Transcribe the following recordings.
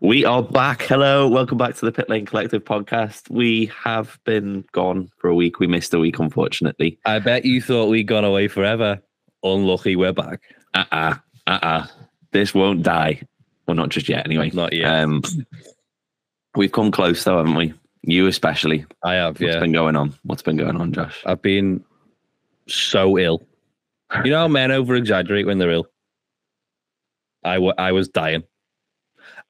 We are back. Hello, welcome back to the Pit Lane Collective podcast. We have been gone for a week. We missed a week, unfortunately. I bet you thought we'd gone away forever. Unlucky, we're back. Uh uh-uh, uh, uh This won't die. Well, not just yet, anyway. Not yet. Um, we've come close, though, haven't we? You especially. I have, What's yeah. been going on? What's been going on, Josh? I've been so ill. You know how men over exaggerate when they're ill? I, w- I was dying.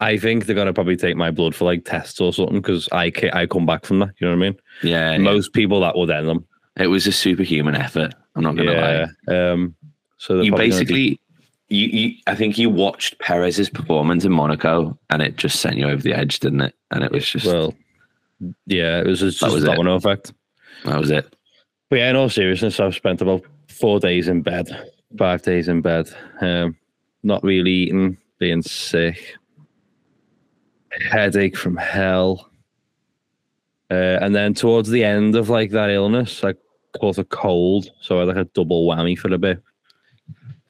I think they're going to probably take my blood for like tests or something because I, I come back from that. You know what I mean? Yeah, yeah. Most people that would end them. it was a superhuman effort. I'm not going to lie. Yeah. Um, so you gonna basically you, you I think you watched Perez's performance in Monaco and it just sent you over the edge, didn't it? And it was just well, yeah, it was just, That was a it. domino effect. that was it. But yeah, in all seriousness, I've spent about four days in bed, five days in bed, um, not really eating, being sick, headache from hell. Uh, and then towards the end of like that illness, I caught a cold, so I had like a double whammy for a bit.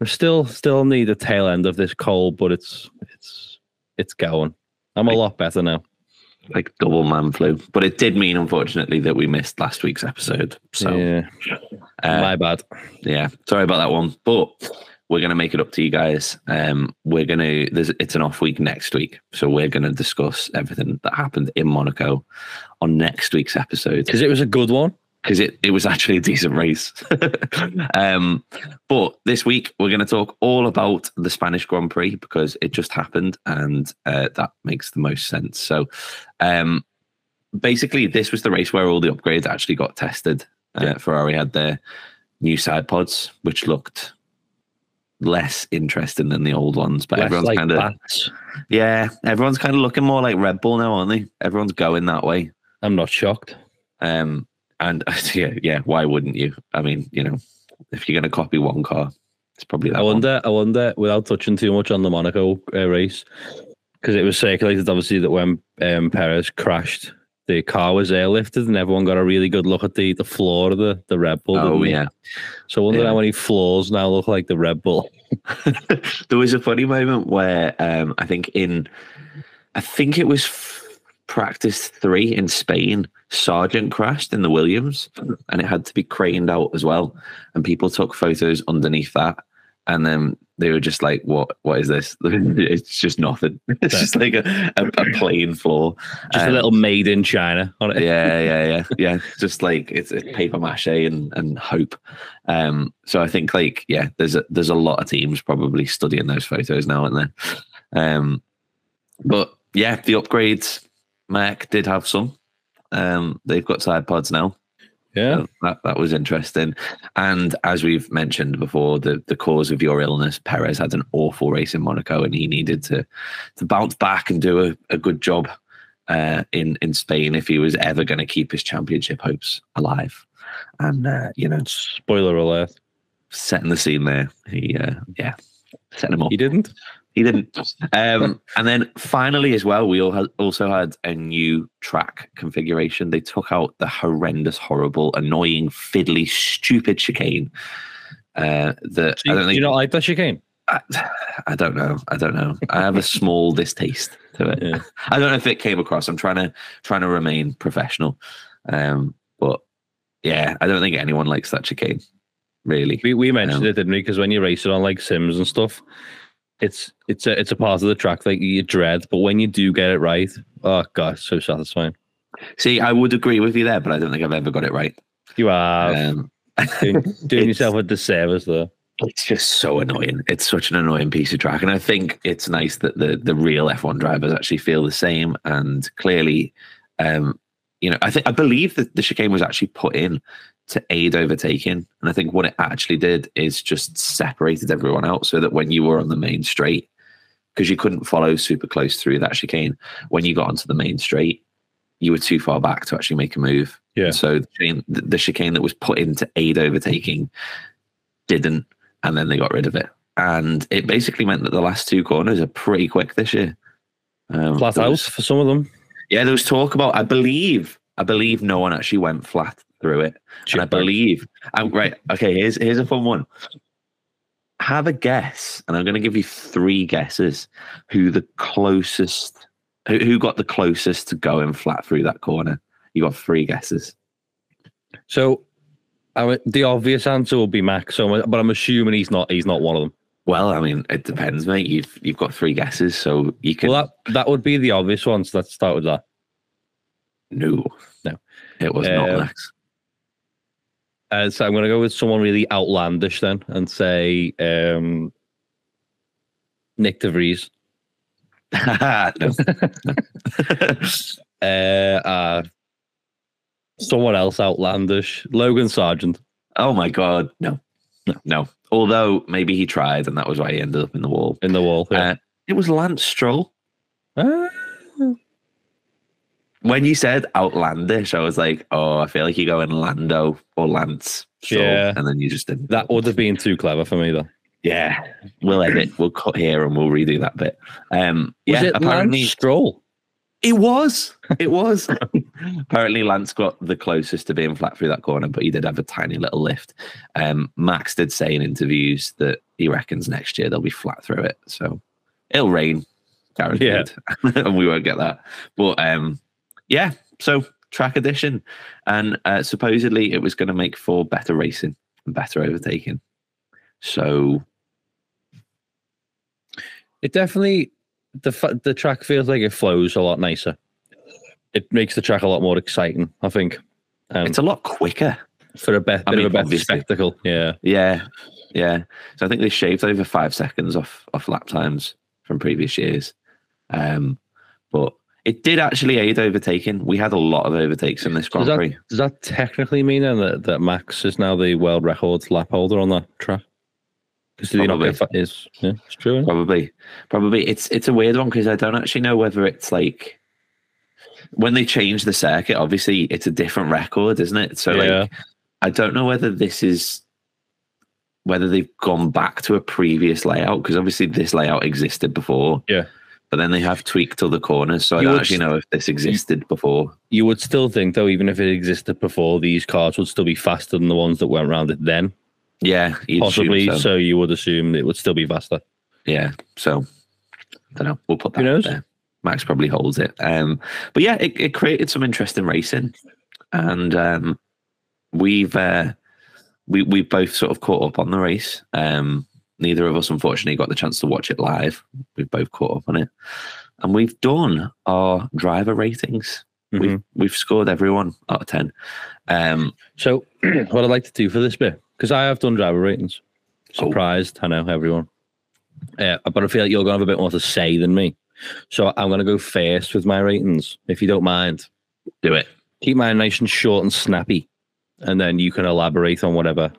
I still still need the tail end of this cold, but it's it's it's going. I'm a lot better now. Like double man flu. But it did mean unfortunately that we missed last week's episode. So yeah, uh, my bad. yeah, sorry about that one. But we're gonna make it up to you guys. Um we're gonna there's it's an off week next week. So we're gonna discuss everything that happened in Monaco on next week's episode. Because it was a good one. because it, it was actually a decent race. um, but this week we're going to talk all about the Spanish Grand Prix because it just happened and uh, that makes the most sense. So um, basically, this was the race where all the upgrades actually got tested. Uh, Yeah. Ferrari had their new side pods, which looked less interesting than the old ones, but Less everyone's like kind of yeah, everyone's kind of looking more like Red Bull now, aren't they? Everyone's going that way. I'm not shocked. Um, and yeah, yeah, why wouldn't you? I mean, you know, if you're going to copy one car, it's probably that I one. wonder, I wonder, without touching too much on the Monaco uh, race, because it was circulated obviously that when um, Perez crashed, the car was airlifted and everyone got a really good look at the, the floor of the, the Red Bull. Oh yeah, So I wonder Yeah. how many floors now look like the Red Bull. there was a funny moment where um, I think in, I think it was f- practice three in Spain. Sargent crashed in the Williams, and it had to be craned out as well. And people took photos underneath that, and then they were just like, "What? What is this? it's just nothing. It's just like a, a, a plain floor." Just a Um, little made in China on it. yeah, yeah, yeah, yeah. Just like it's, it's paper mache and and hope. Um, so I think like yeah, there's a there's a lot of teams probably studying those photos now and then. Um, but yeah, the upgrades, Mac did have some. Um, they've got side pods now. Yeah. That that was interesting. And as we've mentioned before, the the cause of your illness, Perez had an awful race in Monaco, and he needed to to bounce back and do a, a good job uh, in in Spain if he was ever going to keep his championship hopes alive. And uh, you know, Spoiler alert. setting the scene there, he uh, yeah, setting him up. He didn't. He didn't. Um, and then finally, as well, we all had, also had a new track configuration. They took out the horrendous, horrible, annoying, fiddly, stupid chicane. Uh, that I You, don't think. you don't like that chicane? I, I don't know. I don't know. I have a small distaste to it. Yeah. I don't know if it came across. I'm trying to trying to remain professional. Um, but yeah, I don't think anyone likes that chicane. Really. We we mentioned Um, it, didn't we? Because when you race it on like Sims and stuff, it's it's a it's a part of the track that you dread, but when you do get it right, oh god, so satisfying. See, I would agree with you there, but I don't think I've ever got it right. You are Um, doing, doing yourself a disservice there. It's just so annoying. It's such an annoying piece of track, and I think it's nice that the the real F1 drivers actually feel the same. And clearly, um, you know, I think I believe that the chicane was actually put in to aid overtaking, and I think what it actually did is just separated everyone out, so that when you were on the main straight, because you couldn't follow super close through that chicane, when you got onto the main straight, you were too far back to actually make a move. Yeah. So the chicane, the chicane that was put in to aid overtaking didn't, and then they got rid of it. And it basically meant that the last two corners are pretty quick this year. Um, Flat out for some of them. yeah, there was talk about. I believe. I believe no one actually went flat through it. And I believe. I'm right. Okay. Here's here's a fun one. Have a guess, and I'm going to give you three guesses. Who the closest Who, who got the closest to going flat through that corner? You got three guesses. So, I mean, the obvious answer will be Max. So, but I'm assuming he's not. He's not one of them. Well, I mean, it depends, mate. You've you've got three guesses, so you can. Well, that that would be the obvious one. So let's start with that. no, No. it was not Um, Max. Uh, so I'm going to go with someone really outlandish then, and say um, Nyck de Vries. no. Uh, uh, someone else outlandish. Logan Sargent. oh my god, no, no, no. Although maybe he tried, and that was why he ended up in the wall. in the wall. Yeah. Uh, it was Lance Stroll. When you said outlandish, I was like, oh, I feel like you're going Lando or Lance. Stroll, Yeah. and then you just didn't. that would have been too clever for me, though. Yeah, we'll edit. We'll cut here and we'll redo that bit. Um, Was yeah, it apparently Lance Stroll? it was. It was. apparently, Lance got the closest to being flat through that corner, but he did have a tiny little lift. Um, Max did say in interviews that he reckons next year they'll be flat through it, so it'll rain, guaranteed, and we won't get that. But um, yeah, so track edition, and uh, supposedly it was going to make for better racing and better overtaking. So It definitely the the track feels like it flows a lot nicer. It makes the track a lot more exciting. I think. Um, it's a lot quicker. for a bit, I bit mean, of a better spectacle. Yeah. Yeah, yeah. So I think they shaved over five seconds off off lap times from previous years. Um, but it did actually aid overtaking. We had a lot of overtakes in this Grand Does Prix. that, does that technically mean then that, that Max is now the world record lap holder on that track? Because did he not Probably. get fa- is yeah, it's true. Probably, probably. It's it's a weird one because I don't actually know whether it's like when they change the circuit. Obviously, it's a different record, isn't it? So Yeah. like, I don't know whether this is whether they've gone back to a previous layout because obviously this layout existed before. Yeah. But then they have tweaked other corners, so I don't actually s- know if this existed before. You would still think though, even if it existed before, these cars would still be faster than the ones that went around it then, Yeah, possibly. So. So. you would assume it would still be faster. Yeah, so I don't know. We'll put that Who knows? there. Max probably holds it. Um, but yeah, it, it created some interesting racing, and um, we've uh, we we both sort of caught up on the race. Um, neither of us, unfortunately, got the chance to watch it live. We've both caught up on it, and we've done our driver ratings. We've Mhm. we've scored everyone out of ten. Um, So what I'd like to do for this bit, because I have done driver ratings. Oh. Surprised, I know everyone. Uh, but I feel like you're gonna have a bit more to say than me. So I'm gonna go first with my ratings, if you don't mind. do it. Keep mine nice and short and snappy, and then you can elaborate on whatever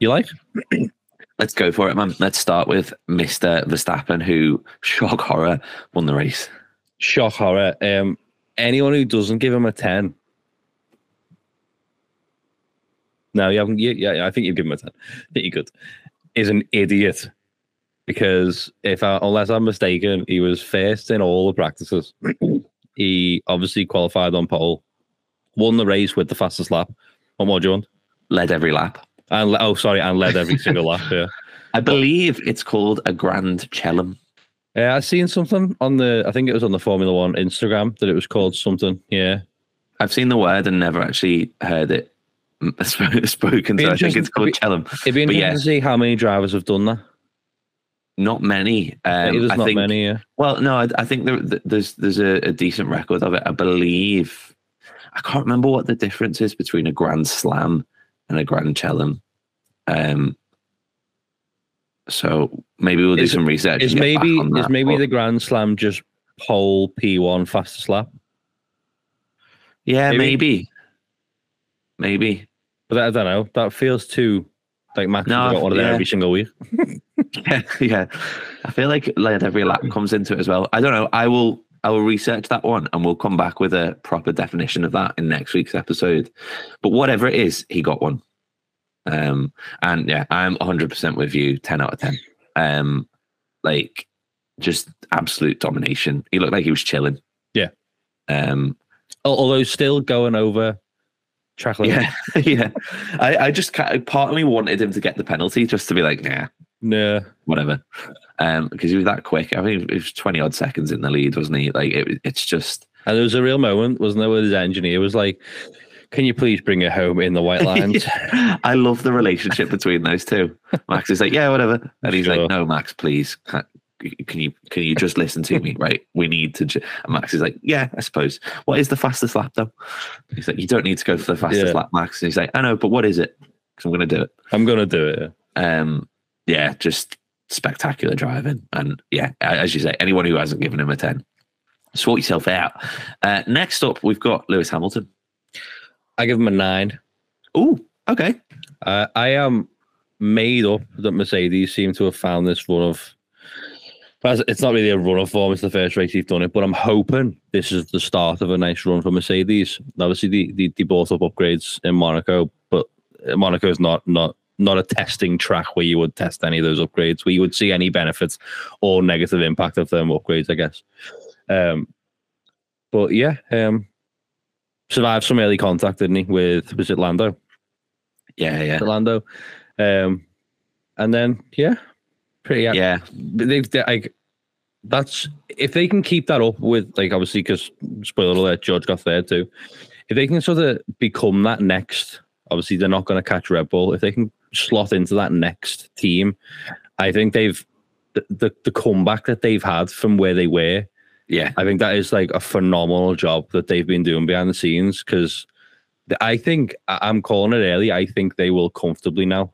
you like. Let's go for it, man. Let's start with Mister Verstappen, who shock horror won the race. Shock horror. Um, anyone who doesn't give him a ten. No, you haven't. You, yeah, I think you've given him a ten. I think you could. Is an idiot because if I, unless I'm mistaken, he was first in all the practices. he obviously qualified on pole, won the race with the fastest lap. What more do you want? Led every lap. And le- oh, sorry, and led every single lap. Yeah. I believe it's called a Grand Chelem. Yeah, I've seen something on the. I think it was on the Formula One Instagram that it was called something. Yeah, I've seen the word and never actually heard it spoken. So I think it's called Chelem. it'd be interesting yeah. to see how many drivers have done that. Not many. Um, I not think, many. Yeah. Well, no, I, I think there, there's there's a, a decent record of it. I believe. I can't remember what the difference is between a Grand Slam and a Grand Chelem. Um. So maybe we'll do Is- some research. Is and get back maybe on is maybe but- the Grand Slam just pole P one fastest lap? yeah maybe- maybe maybe But I don't know. That feels too like Max No, got one of them yeah. every single week. yeah, yeah. I feel like like every lap comes into it as well. I don't know. I will I will research that one and we'll come back with a proper definition of that in next week's episode. But whatever it is, he got one. Um and yeah, I'm 100% with you, 10 out of 10. Um like just absolute domination. He looked like he was chilling. Yeah. Um Although still going over track limit. yeah. yeah. I I just part of me wanted him to get the penalty just to be like, nah, Yeah. whatever. Um, because he was that quick. I mean, it was twenty odd seconds in the lead, wasn't he? Like it, it's just And there was a real moment, wasn't there, where his engineer was like, Can you please bring it home in the white lines? I love the relationship between those two. Max is like, yeah, whatever, and he's Sure. like, no, Max, please, can, can you can you just listen to me, right? We need to. Ju-. And Max is like, yeah, I suppose. What is the fastest lap though? He's like, you don't need to go for the fastest Yeah. lap, Max. And he's like, I know, but what is it? Because I'm going to do it. I'm gonna do it. Um, yeah, just spectacular driving, and yeah, as you say, anyone who hasn't given him a ten, sort yourself out. Uh, next up, we've got Lewis Hamilton. I give him a nine. Oh, okay. Uh, I am made up that Mercedes seem to have found this run of. It's not really a run of form. It's the first race he's done it, but I'm hoping this is the start of a nice run for Mercedes. Obviously, they, they, they bought up upgrades in Monaco, but Monaco is not not not a testing track where you would test any of those upgrades, where you would see any benefits or negative impact of them upgrades, I guess. Um, but yeah, um, survived some early contact, didn't he? With was it Lando? Yeah, yeah, Orlando. Um, and then yeah, pretty yeah. yeah. They, they, like that's if they can keep that up with like obviously because spoiler alert, George got there too. If they can sort of become that next, obviously they're not going to catch Red Bull. If they can slot into that next team, I think they've the, the the comeback that they've had from where they were. Yeah, I think that is like a phenomenal job that they've been doing behind the scenes because I think I'm calling it early. I think they will comfortably now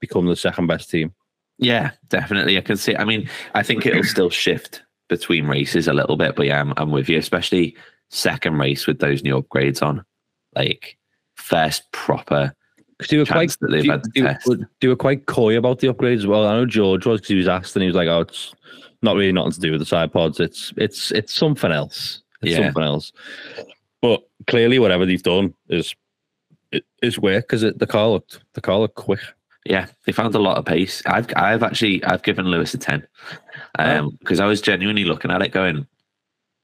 become the second best team. yeah, definitely. I can see. I mean, I think it'll still shift between races a little bit, but yeah, I'm, I'm with you. Especially second race with those new upgrades on, like first proper. Because they were quite they, they they were quite coy about the upgrades as well. I know George was because he was asked and he was like, "Oh, it's not really nothing to do with the side pods. It's it's it's something else. It's Yeah. something else." But clearly, whatever they've done is is work because the car looked the car looked quick. Yeah, they found a lot of pace. I've I've actually I've given Lewis a ten, um, because I was genuinely looking at it, going,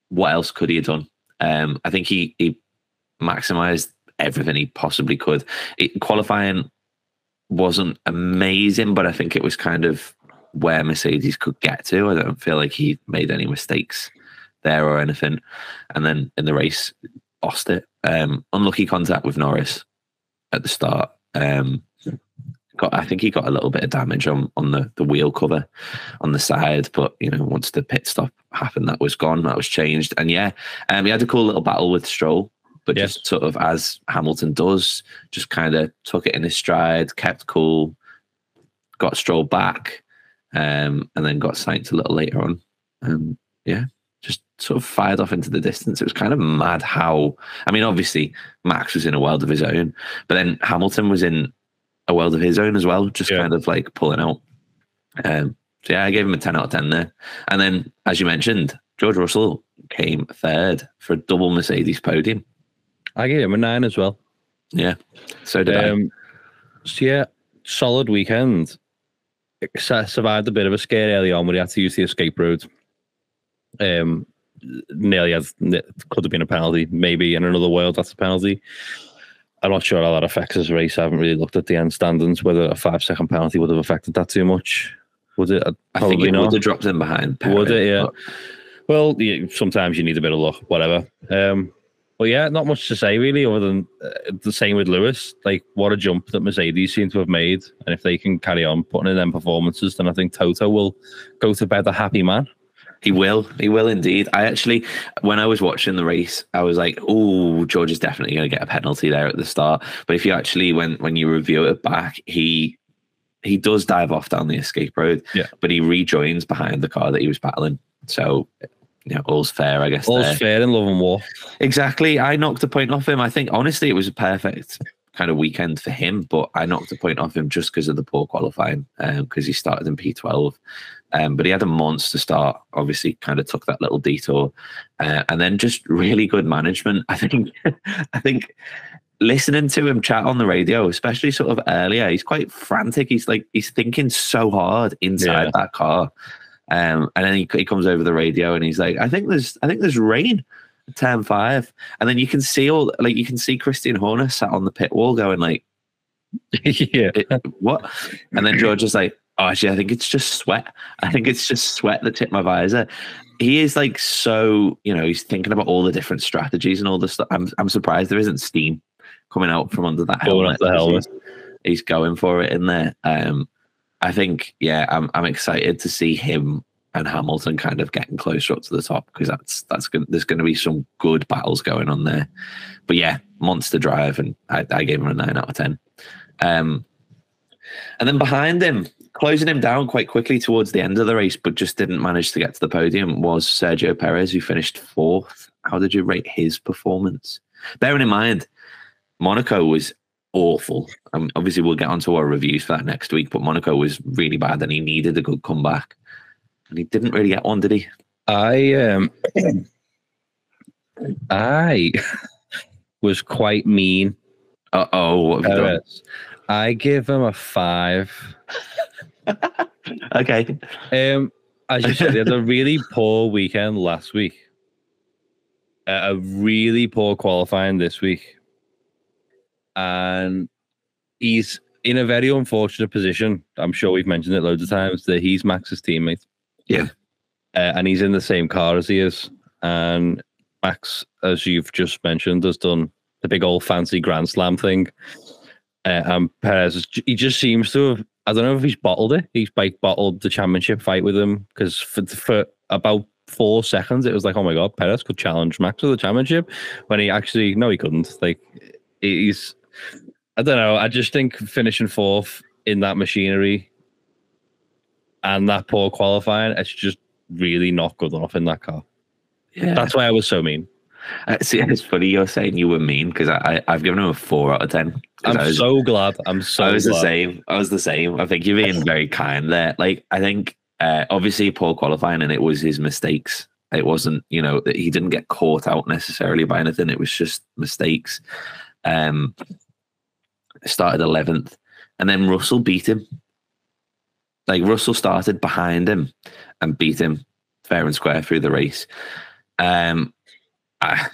what else could he have done? Um, I think he he maximized everything he possibly could. It, qualifying wasn't amazing, but I think it was kind of where Mercedes could get to. I don't feel like he made any mistakes there or anything. And then in the race, lost it. Um, unlucky contact with Norris at the start. Um, got I think he got a little bit of damage on on the the wheel cover on the side, but you know once the pit stop happened, that was gone. That was changed. And yeah, um, he had a cool little battle with Stroll. But Yes. just sort of as Hamilton does, just kind of took it in his stride, kept cool, got Stroll back, um, and then got Sainz a little later on. Um, yeah, just sort of fired off into the distance. It was kind of mad how, I mean, obviously Max was in a world of his own, but then Hamilton was in a world of his own as well, just Yeah. kind of like pulling out. Um, so yeah, I gave him a 10 out of 10 there. And then, as you mentioned, George Russell came third for a double Mercedes podium. I gave him a nine as well. Yeah, so did I. Um, so yeah, solid weekend. Su- Survived a bit of a scare early on where he had to use the escape road. Um, nearly had could have been a penalty. Maybe in another world that's a penalty. I'm not sure how that affects his race. I haven't really looked at the end standings. Whether a five second penalty would have affected that too much. Would it? Uh, I think Probably it not. would have dropped him behind. Would it? Yeah. but Well, yeah, sometimes you need a bit of luck, whatever. Um, but yeah, not much to say really, other than uh, the same with Lewis. Like, what a jump that Mercedes seem to have made, and if they can carry on putting in them performances, then I think Toto will go to bed a happy man. He will. He will indeed. I actually, when I was watching the race, I was like, "Oh, George is definitely going to get a penalty there at the start." But if you actually, when when you review it back, he he does dive off down the escape road. Yeah. But he rejoins behind the car that he was battling. So, know, all's fair, I guess. All's there. fair in love and war. Exactly. I knocked a point off him. I think honestly, it was a perfect kind of weekend for him, but I knocked a point off him just because of the poor qualifying, because he started in P12. Um, but he had a monster start. Obviously, kind of took that little detour, uh, and then just really good management. I think. I think listening to him chat on the radio, especially sort of earlier, he's quite frantic. He's like he's thinking so hard inside Yeah. that car. Um, and then he, he comes over the radio and he's like, I think there's I think there's rain at turn five. And then you can see all like you can see Christian Horner sat on the pit wall going like, yeah. "Eh, what? And then George is like, Oh, actually, I think it's just sweat. I think it's just sweat that tipped my visor. He is like so, you know, he's thinking about all the different strategies and all the stuff. I'm, I'm surprised there isn't steam coming out from under that helmet. the helmet. He's, he's going for it in there. Um, I think, yeah, I'm, I'm excited to see him and Hamilton kind of getting closer up to the top because that's that's good. There's going to be some good battles going on there. But yeah, monster drive, and I, I gave him a nine out of ten. Um, and then behind him, closing him down quite quickly towards the end of the race, but just didn't manage to get to the podium, was Sergio Perez, who finished fourth. How did you rate his performance? Bearing in mind, Monaco was awful. Um, obviously, we'll get onto our reviews for that next week, but Monaco was really bad and he needed a good comeback. And he didn't really get one, did he? I um I was quite mean. Uh oh, what have you done? Perez. I give him a five. Okay. Um, as you said, he had a really poor weekend last week. Uh, a really poor qualifying this week, and he's in a very unfortunate position. I'm sure we've mentioned it loads of times that he's Max's teammate. Yeah. uh, and he's in the same car as he is. And Max, as you've just mentioned, has done the big old fancy Grand Slam thing. Uh, and Perez, is- he just seems to have. I don't know if he's bottled it. He's like bottled the championship fight with him because for, for about four seconds it was like, oh my god, Perez could challenge Max for the championship. When he actually, no, he couldn't. Like he's, I don't know. I just think finishing fourth in that machinery and that poor qualifying, it's just really not good enough in that car. Yeah. That's why I was so mean. Uh, see, it's funny you're saying you were mean because I, I I've given him a four out of ten. 'Cause I'm I was, so glad. I'm so I was the same. I was the same. I think you're being very kind there. Like I think uh, obviously poor qualifying and it was his mistakes. It wasn't, you know, that he didn't get caught out necessarily by anything. It was just mistakes. Um, started eleventh, and then Russell beat him. Like Russell started behind him and beat him fair and square through the race. Um, I,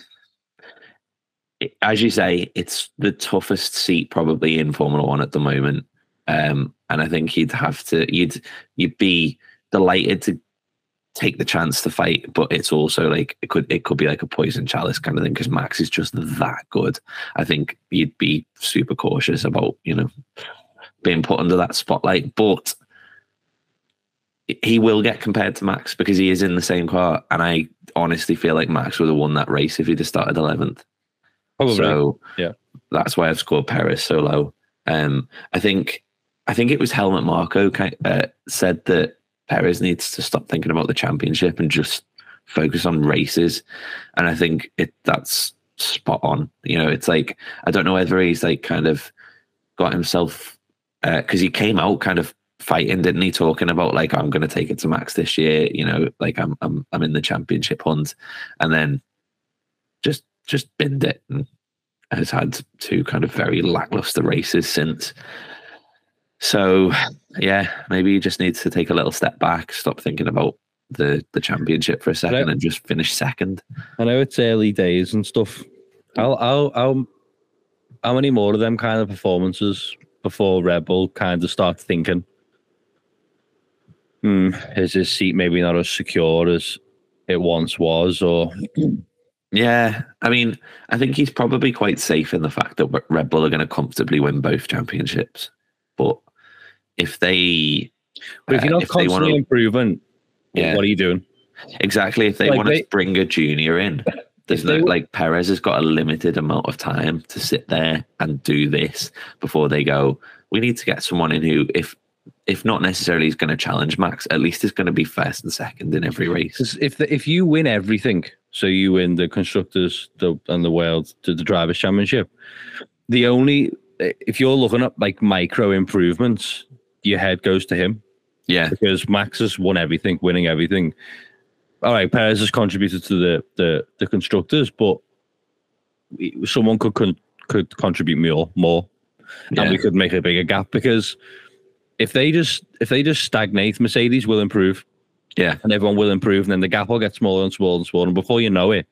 as you say, it's the toughest seat probably in Formula One at the moment. Um, and I think you'd have to you'd you'd be delighted to take the chance to fight, but it's also like it could it could be like a poison chalice kind of thing because Max is just that good. I think you'd be super cautious about you know being put under that spotlight, but he will get compared to Max because he is in the same car, and I honestly feel like Max would have won that race if he'd have started eleventh. Probably. So yeah. that's why I've scored Perez so low. Um, I think I think it was Helmut Marko uh, said that Perez needs to stop thinking about the championship and just focus on races. And I think it that's spot on. You know, it's like I don't know whether he's like kind of got himself uh, because he came out kind of fighting, didn't he? Talking about like I'm going to take it to Max this year. You know, like I'm I'm I'm in the championship hunt, and then just just binned it and has had two kind of very lackluster races since. So yeah, maybe he just needs to take a little step back, stop thinking about the the championship for a second, Right. and just finish second. I know it's early days and stuff. How how how how many more of them kind of performances before Red Bull kind of start thinking, hmm, is his seat maybe not as secure as it once was, or Yeah, I mean, I think he's probably quite safe in the fact that Red Bull are going to comfortably win both championships. But if they, but if you're uh, not if they constantly wanna- improving, Yeah. what are you doing? exactly, if they Like want they- to bring a junior in, there's no like Perez has got a limited amount of time to sit there and do this before they go. We need to get someone in who, if if not necessarily is going to challenge Max, at least is going to be first and second in every race. if the, if you win everything, so you win the constructors the, and the world to the drivers championship, the only if you're looking at like micro improvements, your head goes to him. Yeah, because Max has won everything, winning everything. All right, Perez has contributed to the the, the constructors, but someone could could, could contribute more more, and we could make a bigger gap because if they just if they just stagnate, Mercedes will improve. Yeah, and everyone will improve, and then the gap will get smaller and smaller and smaller. And before you know it,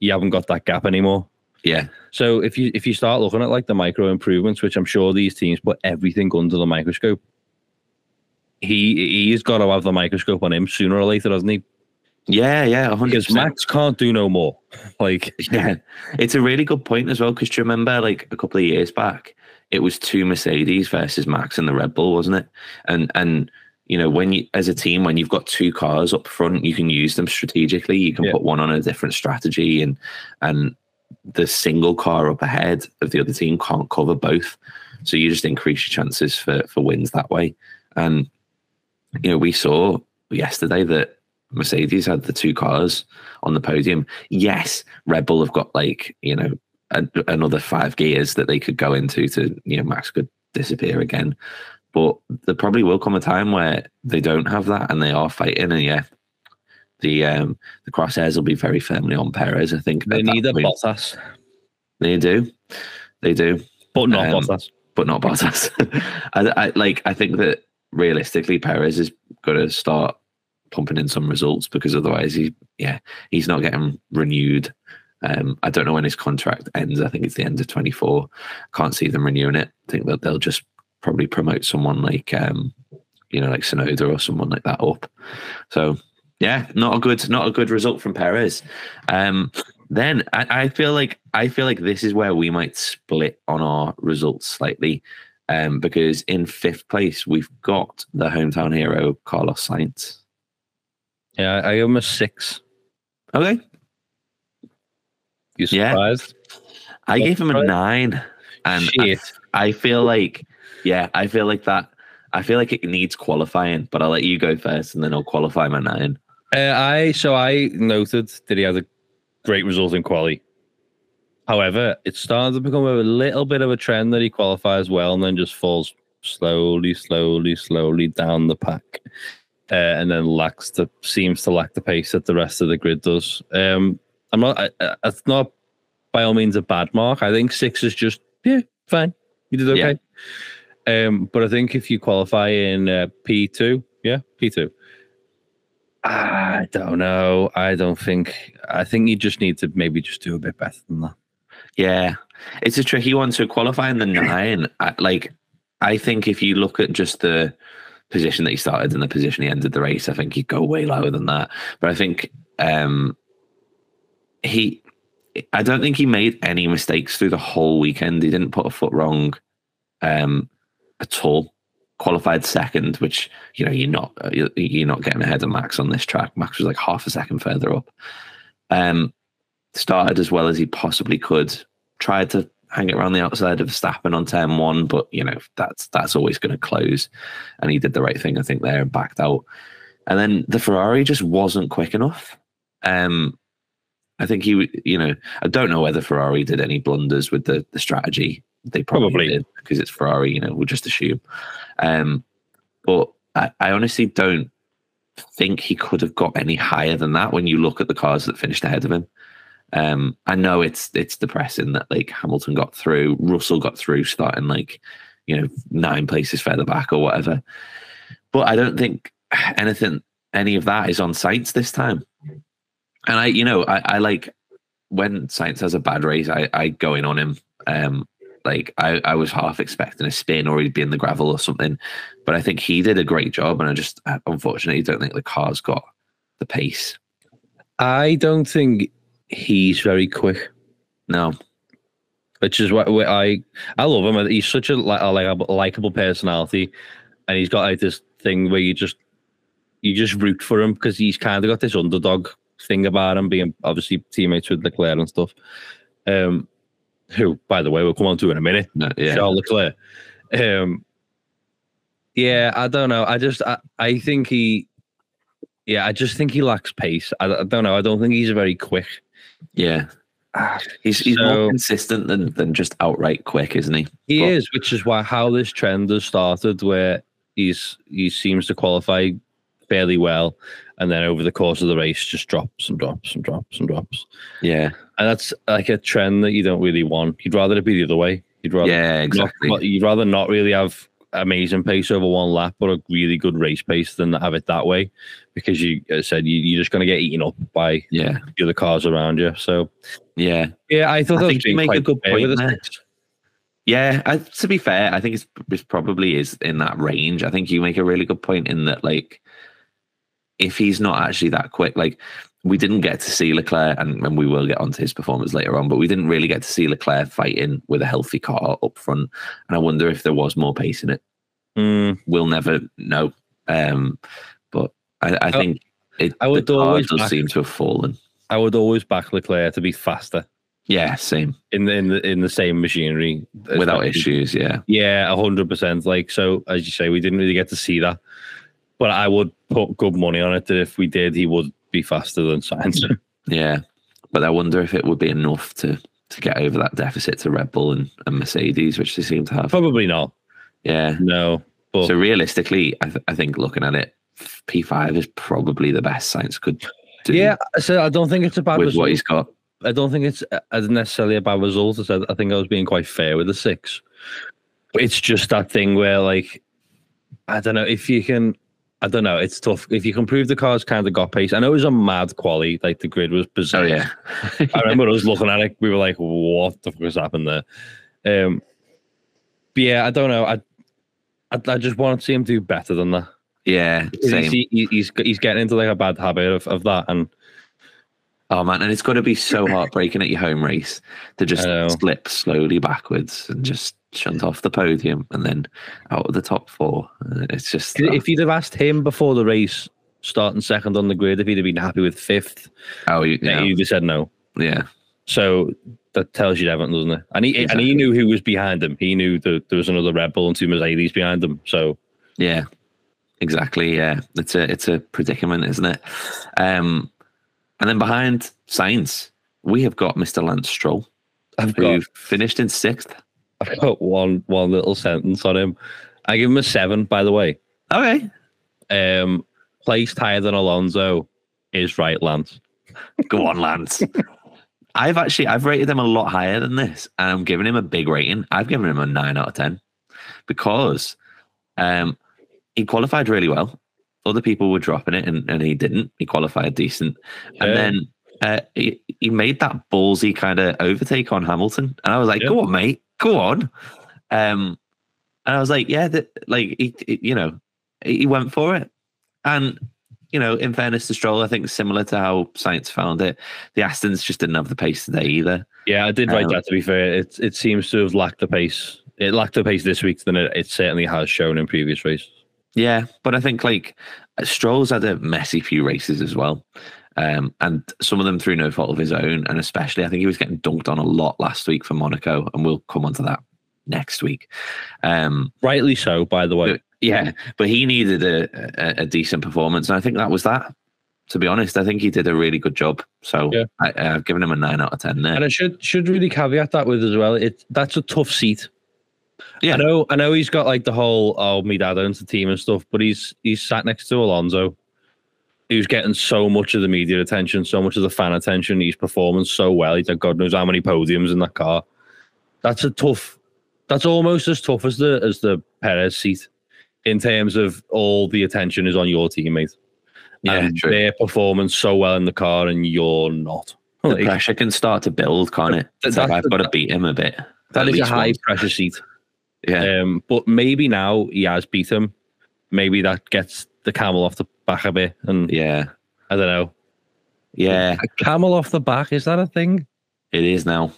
you haven't got that gap anymore. yeah, So if you if you start looking at like the micro improvements, which I'm sure these teams put everything under the microscope, he he's got to have the microscope on him sooner or later, doesn't he? Yeah, yeah, Because 100%. Max can't do no more. Like, Yeah, it's a really good point as well. Because do you remember, like a couple of years back, it was two Mercedes versus Max and the Red Bull, wasn't it? And and you know, when you as a team, when you've got two cars up front, you can use them strategically. You can Yeah. put one on a different strategy, and and the single car up ahead of the other team can't cover both. So you just increase your chances for for wins that way. And you know, we saw yesterday that Mercedes had the two cars on the podium. Yes, Red Bull have got like you know a, another five gears that they could go into to you know Max could disappear again, but there probably will come a time where they don't have that and they are fighting. And yeah, the um the crosshairs will be very firmly on Perez. I think they need a point. Bottas, They do, they do but not Um, Bottas. but not Bottas. I, I like. I think that realistically, Perez is going to start pumping in some results because otherwise, he yeah, he's not getting renewed. Um, I don't know when his contract ends. I think it's the end of twenty four. Can't see them renewing it. I think that they'll just probably promote someone like um, you know, like Tsunoda or someone like that up. So yeah, not a good, not a good result from Perez. Um, then I, I feel like I feel like this is where we might split on our results slightly, um, because in fifth place we've got the hometown hero Carlos Sainz. Yeah, I give him a six. Okay, You Yeah. surprised? I gave him a nine, and I, Shit. I feel like, yeah, I feel like that. I feel like it needs qualifying, but I'll let you go first, and then I'll qualify my nine. Uh, I so I noted that he had a great result in quali. However, it started to become a little bit of a trend that he qualifies well and then just falls slowly, slowly, slowly down the pack, uh, and then lacks the seems to lack the pace that the rest of the grid does. Um, I'm not. I, I, it's not by all means a bad mark. I think six is just yeah, fine. You did okay. Um, but I think if you qualify in uh, P two, yeah, P two. I don't know. I don't think. I think you just need to maybe just do a bit better than that. Yeah, it's a tricky one to qualify in the nine. I, like, I think if you look at just the position that he started and the position he ended the race, I think he'd go way lower than that. But I think um, he, I don't think he made any mistakes through the whole weekend. He didn't put a foot wrong um, at all. Qualified second, which you know you're not you're not getting ahead of Max on this track. Max was like half a second further up. Um, started as well as he possibly could. Tried to hang it around the outside of Verstappen on turn one, but you know that's that's always going to close. And he did the right thing, I think, there and backed out. And then the Ferrari just wasn't quick enough. Um, I think he, you know, I don't know whether Ferrari did any blunders with the the strategy. They probably, Probably. did because it's Ferrari. You know, we'll just assume. Um, but I, I honestly don't think he could have got any higher than that when you look at the cars that finished ahead of him. Um, I know it's it's depressing that like Hamilton got through, Russell got through, starting like you know nine places further back or whatever. But I don't think anything any of that is on Sainz this time. And I, you know, I, I like when Sainz has a bad race, I, I go in on him. Um, like I, I was half expecting a spin or he'd be in the gravel or something, but I think he did a great job. And I just unfortunately don't think the car's got the pace. I don't think he's very quick, now, which is what I I love him. He's such a like a likable, personality, and he's got like this thing where you just you just root for him because he's kind of got this underdog thing about him, being obviously teammates with Leclerc and stuff. Um, who, by the way, we'll come on to in a minute. no, yeah, Charles Leclerc. Um, yeah, I don't know. I just, I, I think he, yeah, I just think he lacks pace. I, I don't know. I don't think he's a very quick. Yeah. He's he's So- more consistent than than just outright quick, isn't he? He But- is, which is why how this trend has started, where he's he seems to qualify fairly well, and then over the course of the race, just drops and drops and drops and drops. Yeah, And that's like a trend that you don't really want. You'd rather it be the other way. You'd rather yeah, not- exactly. you'd rather not really have amazing pace over one lap, but a really good race pace than have it that way, because you as I said you, you're just going to get eaten up by Yeah, the other cars around you. So yeah. yeah, I thought I that was think you being make a good point there. Yeah, I, to be fair, I think it's, it's probably is in that range. I think you make a really good point in that, like, if he's not actually that quick, like we didn't get to see Leclerc, and, and we will get onto his performance later on, but we didn't really get to see Leclerc fighting with a healthy car up front. And I wonder if there was more pace in it. Mm, We'll never know. Um, but I, I think it, I would the car does back- seem to have fallen. I would always back Leclerc to be faster Yeah, same in the in the, in the same machinery without issues. Yeah, Yeah, hundred percent. Like so, as you say, we didn't really get to see that, but I would put good money on it that if we did, he would be faster than Sainz. yeah. But I wonder if it would be enough to to get over that deficit to Red Bull and, and Mercedes, which they seem to have. Probably not. Yeah. No, but So realistically, I, th- I think looking at it, P5 is probably the best Sainz could do yeah. So I don't think it's a bad with result. what he's got. I don't think it's necessarily a bad result. I said I think I was being quite fair with the six. It's just that thing where like I don't know if you can I don't know, it's tough. If you can prove the car's kind of got pace. I know it was a mad quality, like the grid was bizarre. Oh yeah, I remember us looking at it, we were like, what the fuck has happened there? Um but yeah, I don't know. I I, I just want to see him do better than that. yeah, same. He's, he- he's he's getting into like a bad habit of, of that and Oh man, and it's got to be so heartbreaking at your home race to just slip slowly backwards and just shunt off the podium and then out of the top four. It's just if you'd have asked him before the race, starting second on the grid, if he'd have been happy with fifth, oh you, yeah. he'd have said no. yeah, So that tells you everything, doesn't it? And he and he knew who was behind him. He knew that there was another Red Bull and two Mercedes behind him. So yeah, exactly. Yeah, it's a it's a predicament, isn't it? Um, and then behind Sainz, we have got Mr. Lance Stroll, I've who got finished in sixth. I've got one one little sentence on him. I give him a seven, by the way. Okay, Um, placed higher than Alonso is right, Lance. Go on, Lance. I've actually I've rated him a lot higher than this, and I'm giving him a big rating. I've given him a nine out of ten because um, he qualified really well. Other people were dropping it, and, and he didn't. He qualified decent, and then uh, he he made that ballsy kind of overtake on Hamilton, and I was like, Yeah. "Go on, mate, go on." Um, and I was like, "Yeah, that, like he, he- you know, he went for it." And you know, in fairness to Stroll, I think similar to how Sainz found it, the Astons just didn't have the pace today either. Yeah, I did write Um, that. To be fair, it it seems to have lacked the pace. It lacked the pace this week than it, it certainly has shown in previous races. Yeah, but I think like Stroll's had a messy few races as well. Um, and some of them through no fault of his own. And especially, I think he was getting dunked on a lot last week for Monaco, and we'll come on to that next week. Um, Rightly so, by the way. but, yeah, but he needed a, a, a decent performance, and I think that was that. To be honest, I think he did a really good job. So Yeah. I, I've given him a nine out of ten there. And I should should really caveat that with as well. It that's a tough seat. Yeah. I know I know he's got like the whole oh me dad owns the team and stuff, but he's he's sat next to Alonso. He was getting so much of the media attention, so much of the fan attention. He's performing so well. He's had God knows how many podiums in that car. That's a tough. That's almost as tough as the as the Perez seat, in terms of all the attention is on your teammate. yeah, and true. they're performing so well in the car, and you're not. the Like, pressure can start to build, can't it? It's That's like I've got to beat him a bit. That is a high once. pressure seat. Yeah, Um, but maybe now he has beat him. Maybe that gets the camel off the back a bit. And yeah, I don't know. yeah. A camel off the back, is that a thing? It is now.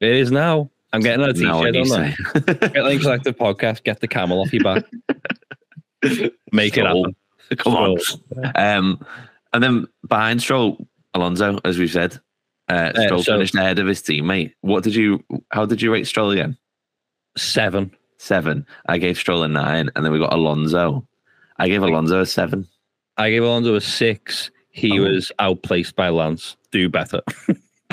It is now. I'm getting a t-shirt you on that. Get like collective podcast, get the camel off your back. Make it Stroll. happen. Come on. Um, and then behind Stroll, Alonso, as we've said, uh, Uh, Stroll so- finished ahead of his teammate. What did you? How did you rate Stroll again? Seven. Seven. I gave Stroll a nine, and then we got Alonso. I gave Alonso a seven. I gave Alonso a six. He Oh. was outplaced by Lance. Do better.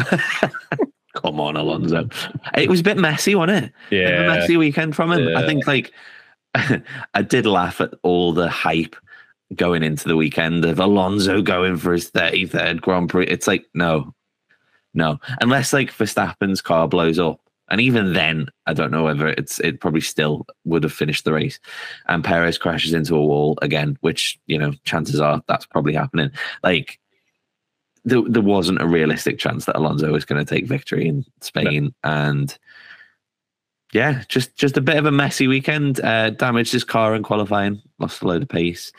Come on, Alonso. It was a bit messy, wasn't it? Of a Yeah. messy weekend from him. I think like I did laugh at all the hype going into the weekend of Alonso going for his 33rd Grand Prix. It's like, no, no. Unless like Verstappen's car blows up. And even then, I don't know whether it's it probably still would have finished the race. And Perez crashes into a wall again, which, you know, chances are that's probably happening. Like there, there wasn't a realistic chance that Alonso was going to take victory in Spain. And yeah, just just a bit of a messy weekend. Uh, damaged his car in qualifying, lost a load of pace.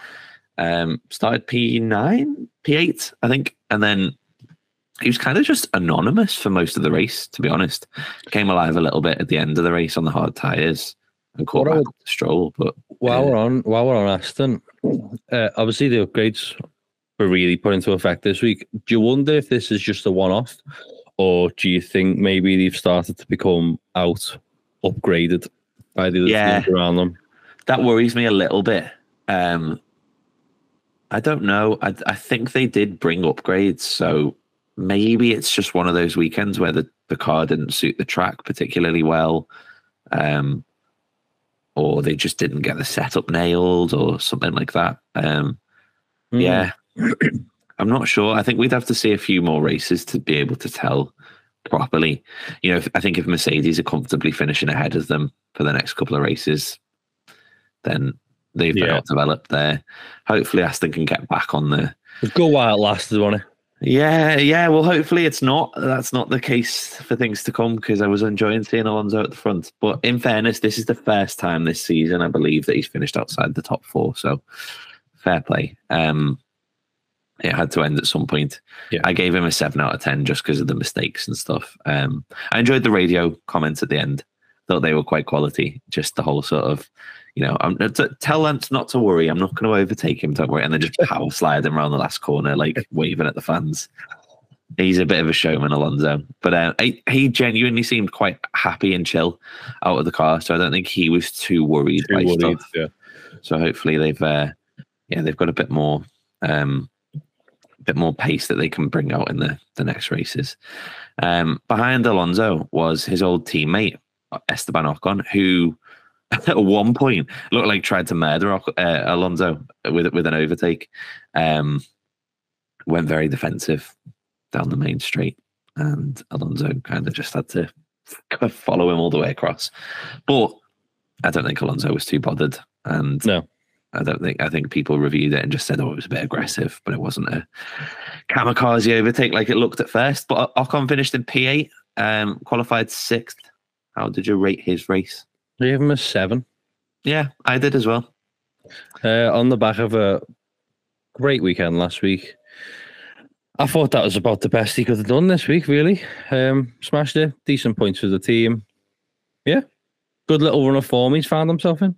Um, started P nine, P eight, I think, and then he was kind of just anonymous for most of the race. To be honest, came alive a little bit at the end of the race on the hard tires and caught would- the stroll. But While uh, we're on, while we're on Aston, uh, obviously the upgrades were really put into effect this week. Do you wonder if this is just a one-off, or do you think maybe they've started to become out upgraded by the other Yeah. teams around them? that worries me a little bit. Um, I don't know. I, I think they did bring upgrades, so maybe it's just one of those weekends where the, the car didn't suit the track particularly well, um, or they just didn't get the setup nailed, or something like that. Um, Hmm. Yeah, I'm not sure. I think we'd have to see a few more races to be able to tell properly. You know, if, I think if Mercedes are comfortably finishing ahead of them for the next couple of races, then they've Yeah. developed there. Hopefully, Aston can get back on the. Good while it lasted, wasn't it? Yeah, yeah. Well, hopefully it's not. That's not the case for things to come because I was enjoying seeing Alonso at the front. But in fairness, this is the first time this season I believe that he's finished outside the top four. So fair play. Um, it had to end at some point. Yeah. I gave him a seven out of ten just because of the mistakes and stuff. Um, I enjoyed the radio comments at the end. Thought they were quite quality. Just the whole sort of, you know, I'm to tell Lance not to worry. I'm not going to overtake him. Don't worry. And then just power slide him around the last corner, like waving at the fans. He's a bit of a showman, Alonso, but uh, he, he genuinely seemed quite happy and chill out of the car. So I don't think he was too worried Too by worried, stuff. yeah. So hopefully they've, uh, yeah, they've got a bit more, um, bit more pace that they can bring out in the the next races. Um, behind Alonso was his old teammate Esteban Ocon, who at one point looked like tried to murder uh, Alonso with with an overtake. Um, went very defensive down the main straight, and Alonso kind of just had to follow him all the way across. But I don't think Alonso was too bothered, and No. I don't think I think people reviewed it and just said, "Oh, it was a bit aggressive," but it wasn't a kamikaze overtake like it looked at first. But Ocon finished in P8, um, qualified sixth. How did you rate his race? I gave him a seven. Yeah, I did as well. Uh, on the back of a great weekend last week. I thought that was about the best he could have done this week, really. Um, smashed it. Decent points for the team. Yeah. Good little run of form he's found himself in.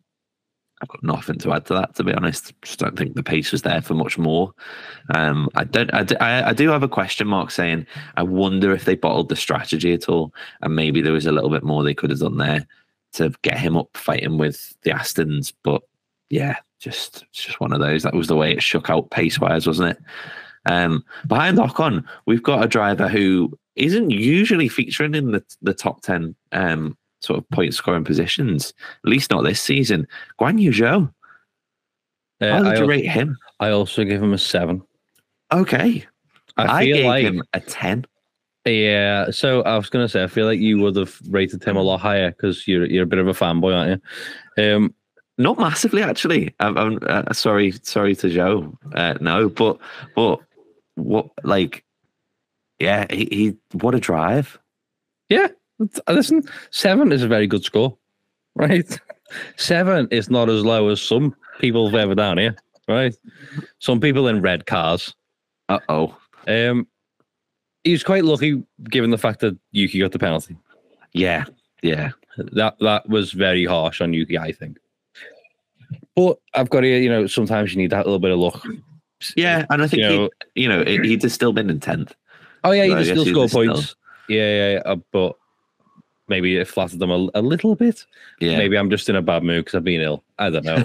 I've got nothing to add to that, to be honest. Just don't think the pace was there for much more. Um, I don't. I do, I, I do have a question mark saying I wonder if they bottled the strategy at all, and maybe there was a little bit more they could have done there to get him up fighting with the Astons. But yeah, just just one of those. That was the way it shook out pace wise, wasn't it? Um, behind Ocon, we've got a driver who isn't usually featuring in the the top ten um, sort of point scoring positions, at least not this season. Guan Yu Zhou. Uh, How did I, you rate him? I also give him a seven. Okay. I, I, gave like him a 10. Yeah. So I was gonna say I feel like you would have rated him a lot higher because you're you're a bit of a fanboy, aren't you? Um, Not massively, actually. I'm, I'm uh, sorry, sorry to Joe. Uh, no, but but what like, yeah, he, he what a drive. Yeah, listen, seven is a very good score, right? Seven is not as low as some people have ever down here, right? Some people in red cars. Uh oh. Um, he was quite lucky given the fact that Yuki got the penalty. Yeah, yeah, That that was very harsh on Yuki, I think. But I've got to, you know, sometimes you need that little bit of luck. yeah. And I think You know, he, you know, he- he'd have still been in tenth. oh yeah, can guess still score was still- points. Yeah, yeah, yeah, uh, but maybe it flattered them a, a little bit. Yeah. Maybe I'm just in a bad mood because I've been ill. I don't know.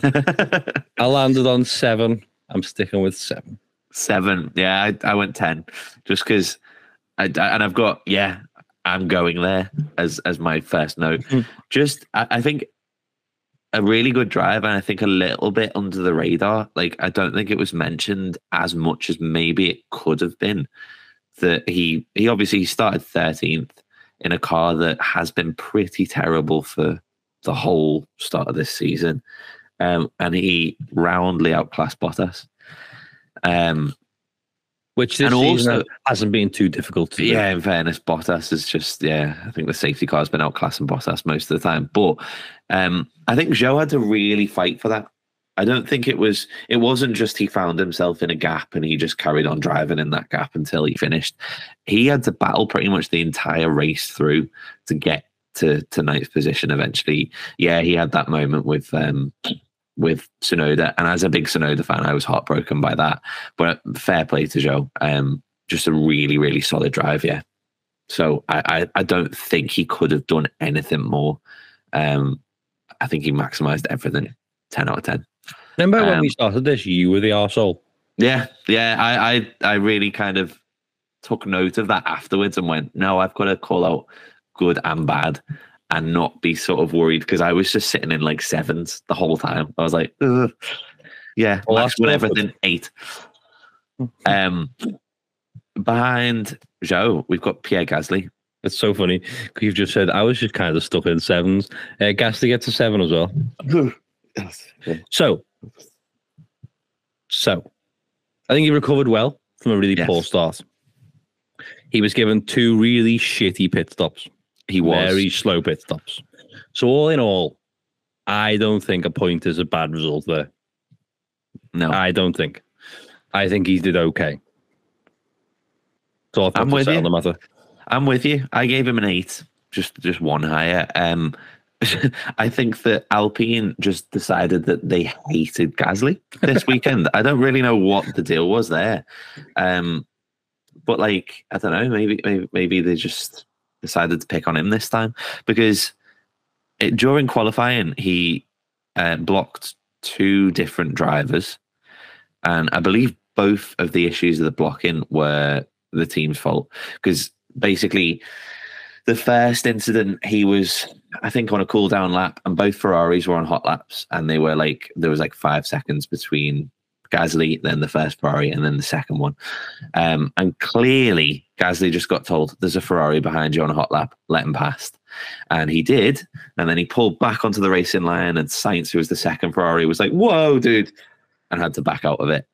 I landed on seven. I'm sticking with seven. Seven. Yeah, I, I went ten, just because. I, and I've got yeah, I'm going there as as my first note. Hmm. Just I, I think a really good drive, and I think a little bit under the radar. Like I don't think it was mentioned as much as maybe it could have been. That he he obviously started 13th in a car that has been pretty terrible for the whole start of this season, um, and he roundly outclassed Bottas. Um, which this And also- hasn't been too difficult to do. Yeah, in fairness, Bottas is just yeah. In fairness, Bottas is just yeah. I think the safety car's been outclassing Bottas most of the time, but um, I think Joe had to really fight for that. I don't think it was. It wasn't just he found himself in a gap and he just carried on driving in that gap until he finished. He had to battle pretty much the entire race through to get to to ninth position. Eventually, yeah, he had that moment with um, with Tsunoda, and as a big Tsunoda fan, I was heartbroken by that. But fair play to Joe. Um, just a really, really solid drive, yeah. So I, I, I don't think he could have done anything more. Um, I think he maximized everything. Ten out of ten. Remember when Um, we started this? You were the arsehole. Yeah, yeah. I, I, I really kind of took note of that afterwards and went, no, I've got to call out good and bad, and not be sort of worried because I was just sitting in like sevens the whole time. I was like, Ugh. yeah, Well, Max that's won awkward. everything eight. Um, behind Joe, we've got Pierre Gasly. It's so funny because you've just said I was just kind of stuck in sevens. Uh, Gasly gets a seven as well. So, so I think he recovered well from a really Yes. poor start. He was given two really shitty pit stops, He was. very slow pit stops. So all in all, I don't think a point is a bad result there. no, I don't think. I think he did okay. So I'm with you. on the matter. I'm with you. I gave him an eight, just just one higher. Um, I think that Alpine just decided that they hated Gasly this weekend. I don't really know what the deal was there, um, but like I don't know. Maybe maybe maybe they just decided to pick on him this time because it, during qualifying he uh, blocked two different drivers, and I believe both of the issues of the blocking were the team's fault because basically the first incident he was i think on a cool down lap and both ferraris were on hot laps and they were like there was like five seconds between gasly then the first ferrari and then the second one. Um, and clearly gasly just got told there's a ferrari behind you on a hot lap. Let him past. And he did. And then he pulled back onto the racing line and Sainz, who was the second ferrari was like whoa dude and had to back out of it.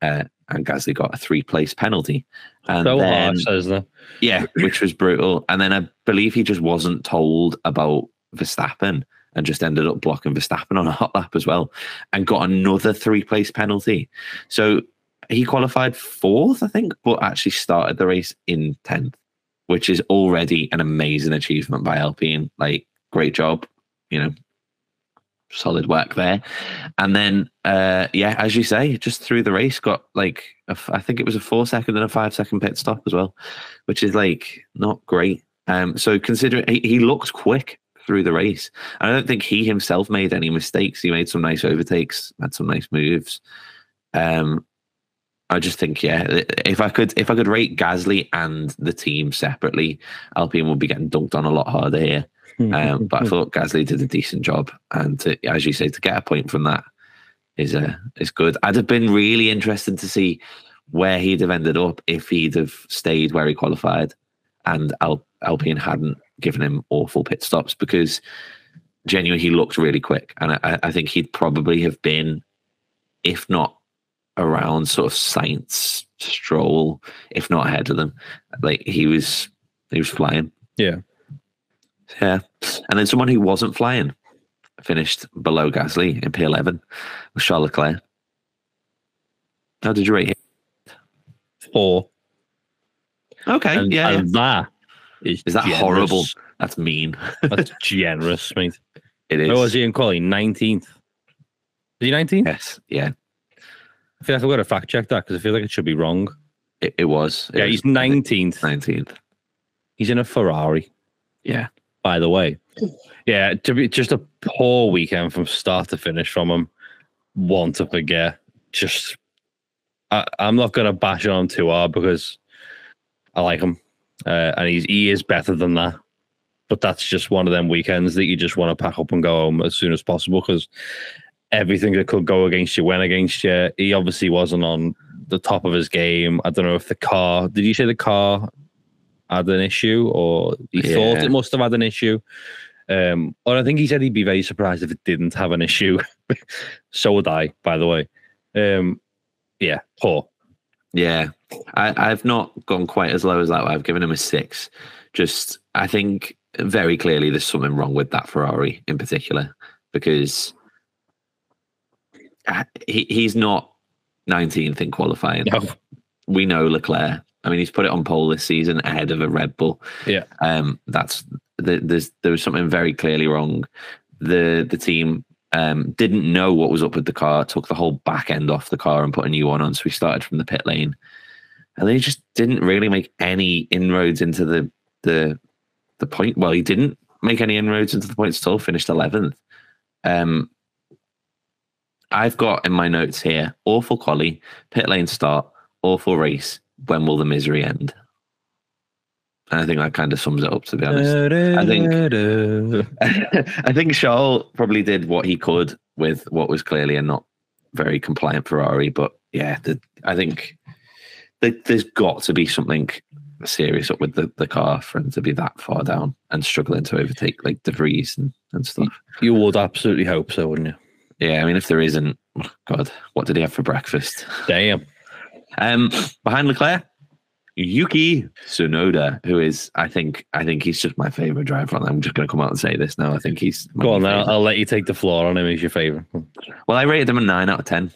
Uh, and gasly got a three place penalty. And So then, harsh, isn't yeah, which was brutal. And then I believe he just wasn't told about Verstappen and just ended up blocking Verstappen on a hot lap as well and got another three place penalty. So he qualified fourth, I think, but actually started the race in 10th, which is already an amazing achievement by Alpine. Like, great job, you know, solid work there. And then, uh, yeah, as you say, just through the race, got like, a I think it was a four second and a five second pit stop as well, which is like not great. Um, so considering he, he looked quick through the race, And I don't think he himself made any mistakes. He made some nice overtakes, had some nice moves. Um, I just think, yeah, if I could, if I could rate Gasly and the team separately, Alpine would be getting dunked on a lot harder here. Um, but I thought Gasly did a decent job, and to, as you say, to get a point from that is uh, is good. I'd have been really interested to see where he'd have ended up if he'd have stayed where he qualified, and Al- Alpine hadn't given him awful pit stops because genuinely he looked really quick, and I, I think he'd probably have been, if not around sort of Sainz Stroll, if not ahead of them. Like he was, he was flying. Yeah. Yeah. And then someone who wasn't flying finished below Gasly in P11 with Charles Leclerc. How did you rate him? Four. Okay. And, yeah, yeah. that is Is that generous. horrible? That's mean. That's generous, mate. It is. Where was he in quality? 19th. Is he 19th? Yes. Yeah. I feel like I've got to fact check that because I feel like it should be wrong. It, it was. It yeah, was he's 19th. 19th. He's in a Ferrari, Yeah. by the way. Yeah, to be just a poor weekend from start to finish from him. Want to forget. Just, I, I'm not going to bash on him too hard because I like him, uh, and he's he is better than that. But that's just one of them weekends that you just want to pack up and go home as soon as possible because everything that could go against you went against you. He obviously wasn't on the top of his game. I don't know if the car. Did you say the car had an issue, or he thought it must have had an issue? Um, or I think he said he'd be very surprised if it didn't have an issue. so would I, by the way. Um, yeah, poor. Yeah, I, I've not gone quite as low as that. I've given him a six. Just, I think very clearly there's something wrong with that Ferrari in particular because uh, he, he's not 19th in qualifying. No. We know Leclerc. I mean, he's put it on pole this season ahead of a Red Bull. Yeah. Um, that's the, there's there was something very clearly wrong. The the team um, didn't know what was up with the car, took the whole back end off the car and put a new one on. So we started from the pit lane, and they just didn't really make any inroads into the the the point. Well, he didn't make any inroads into the points at all. Finished eleventh. Um, I've got in my notes here: awful quali, pit lane start, awful race. When will the misery end? And I think that kind of sums it up. To be honest, I think- I think Charles probably did what he could with what was clearly a not very compliant Ferrari. But yeah, the, I think th- there's got to be something serious up with the, the car for him to be that far down and struggling to overtake like De Vries and, and stuff. You would absolutely hope so, wouldn't you? Yeah, I mean, if there isn't, oh God, what did he have for breakfast? Damn. Um, behind Leclerc, Yuki Tsunoda, who is, I think, I think he's just my favorite driver. I'm just going to come out and say this now. I think he's Go on now. I'll let you take the floor on him. He's your favorite. Well, I rated him a nine out of ten,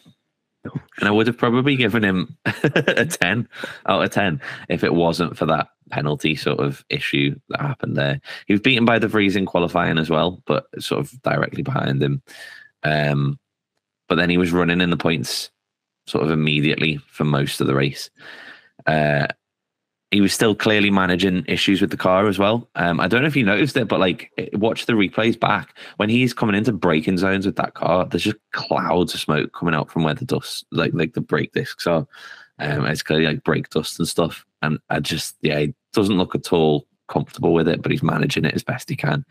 and I would have probably given him a ten out of ten if it wasn't for that penalty sort of issue that happened there. He was beaten by De Vries in qualifying as well, but sort of directly behind him. Um, but then he was running in the points sort of immediately for most of the race. Uh, he was still clearly managing issues with the car as well. Um, I don't know if you noticed it, but like watch the replays back when he's coming into braking zones with that car. There's just clouds of smoke coming out from where the dust, like like the brake discs are. Um, it's clearly like brake dust and stuff. And I just yeah, he doesn't look at all comfortable with it, but he's managing it as best he can.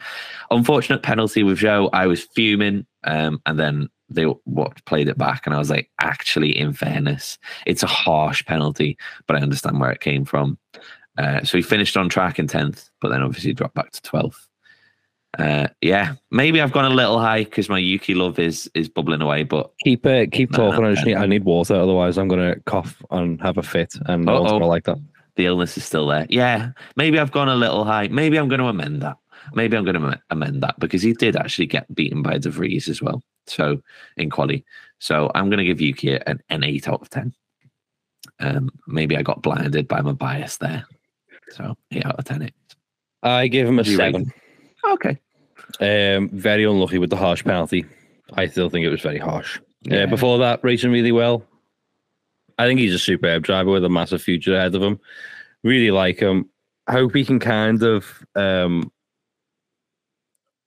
Unfortunate penalty with Joe. I was fuming, um, and then they what played it back, and I was like, actually, in fairness, it's a harsh penalty, but I understand where it came from. Uh, so he finished on track in tenth, but then obviously dropped back to twelfth. Uh, yeah, maybe I've gone a little high because my Yuki love is is bubbling away, but Keep uh, keep No, talking. I just need, I need water, otherwise I'm gonna cough and have a fit, and no one's Uh-oh. gonna like that. the illness is still there. Yeah, maybe I've gone a little high. Maybe I'm going to amend that. Maybe I'm going to amend that because he did actually get beaten by De Vries as well. So in quali, so I'm going to give Yuki an, an eight out of ten. Um, maybe I got blinded by my bias there. So eight out of ten. It. I give him a seven. Okay. Um, very unlucky with the harsh penalty. I still think it was very harsh. Yeah. Uh, before that, racing really well. I think he's a superb driver with a massive future ahead of him. Really like him. Hope he can kind of um,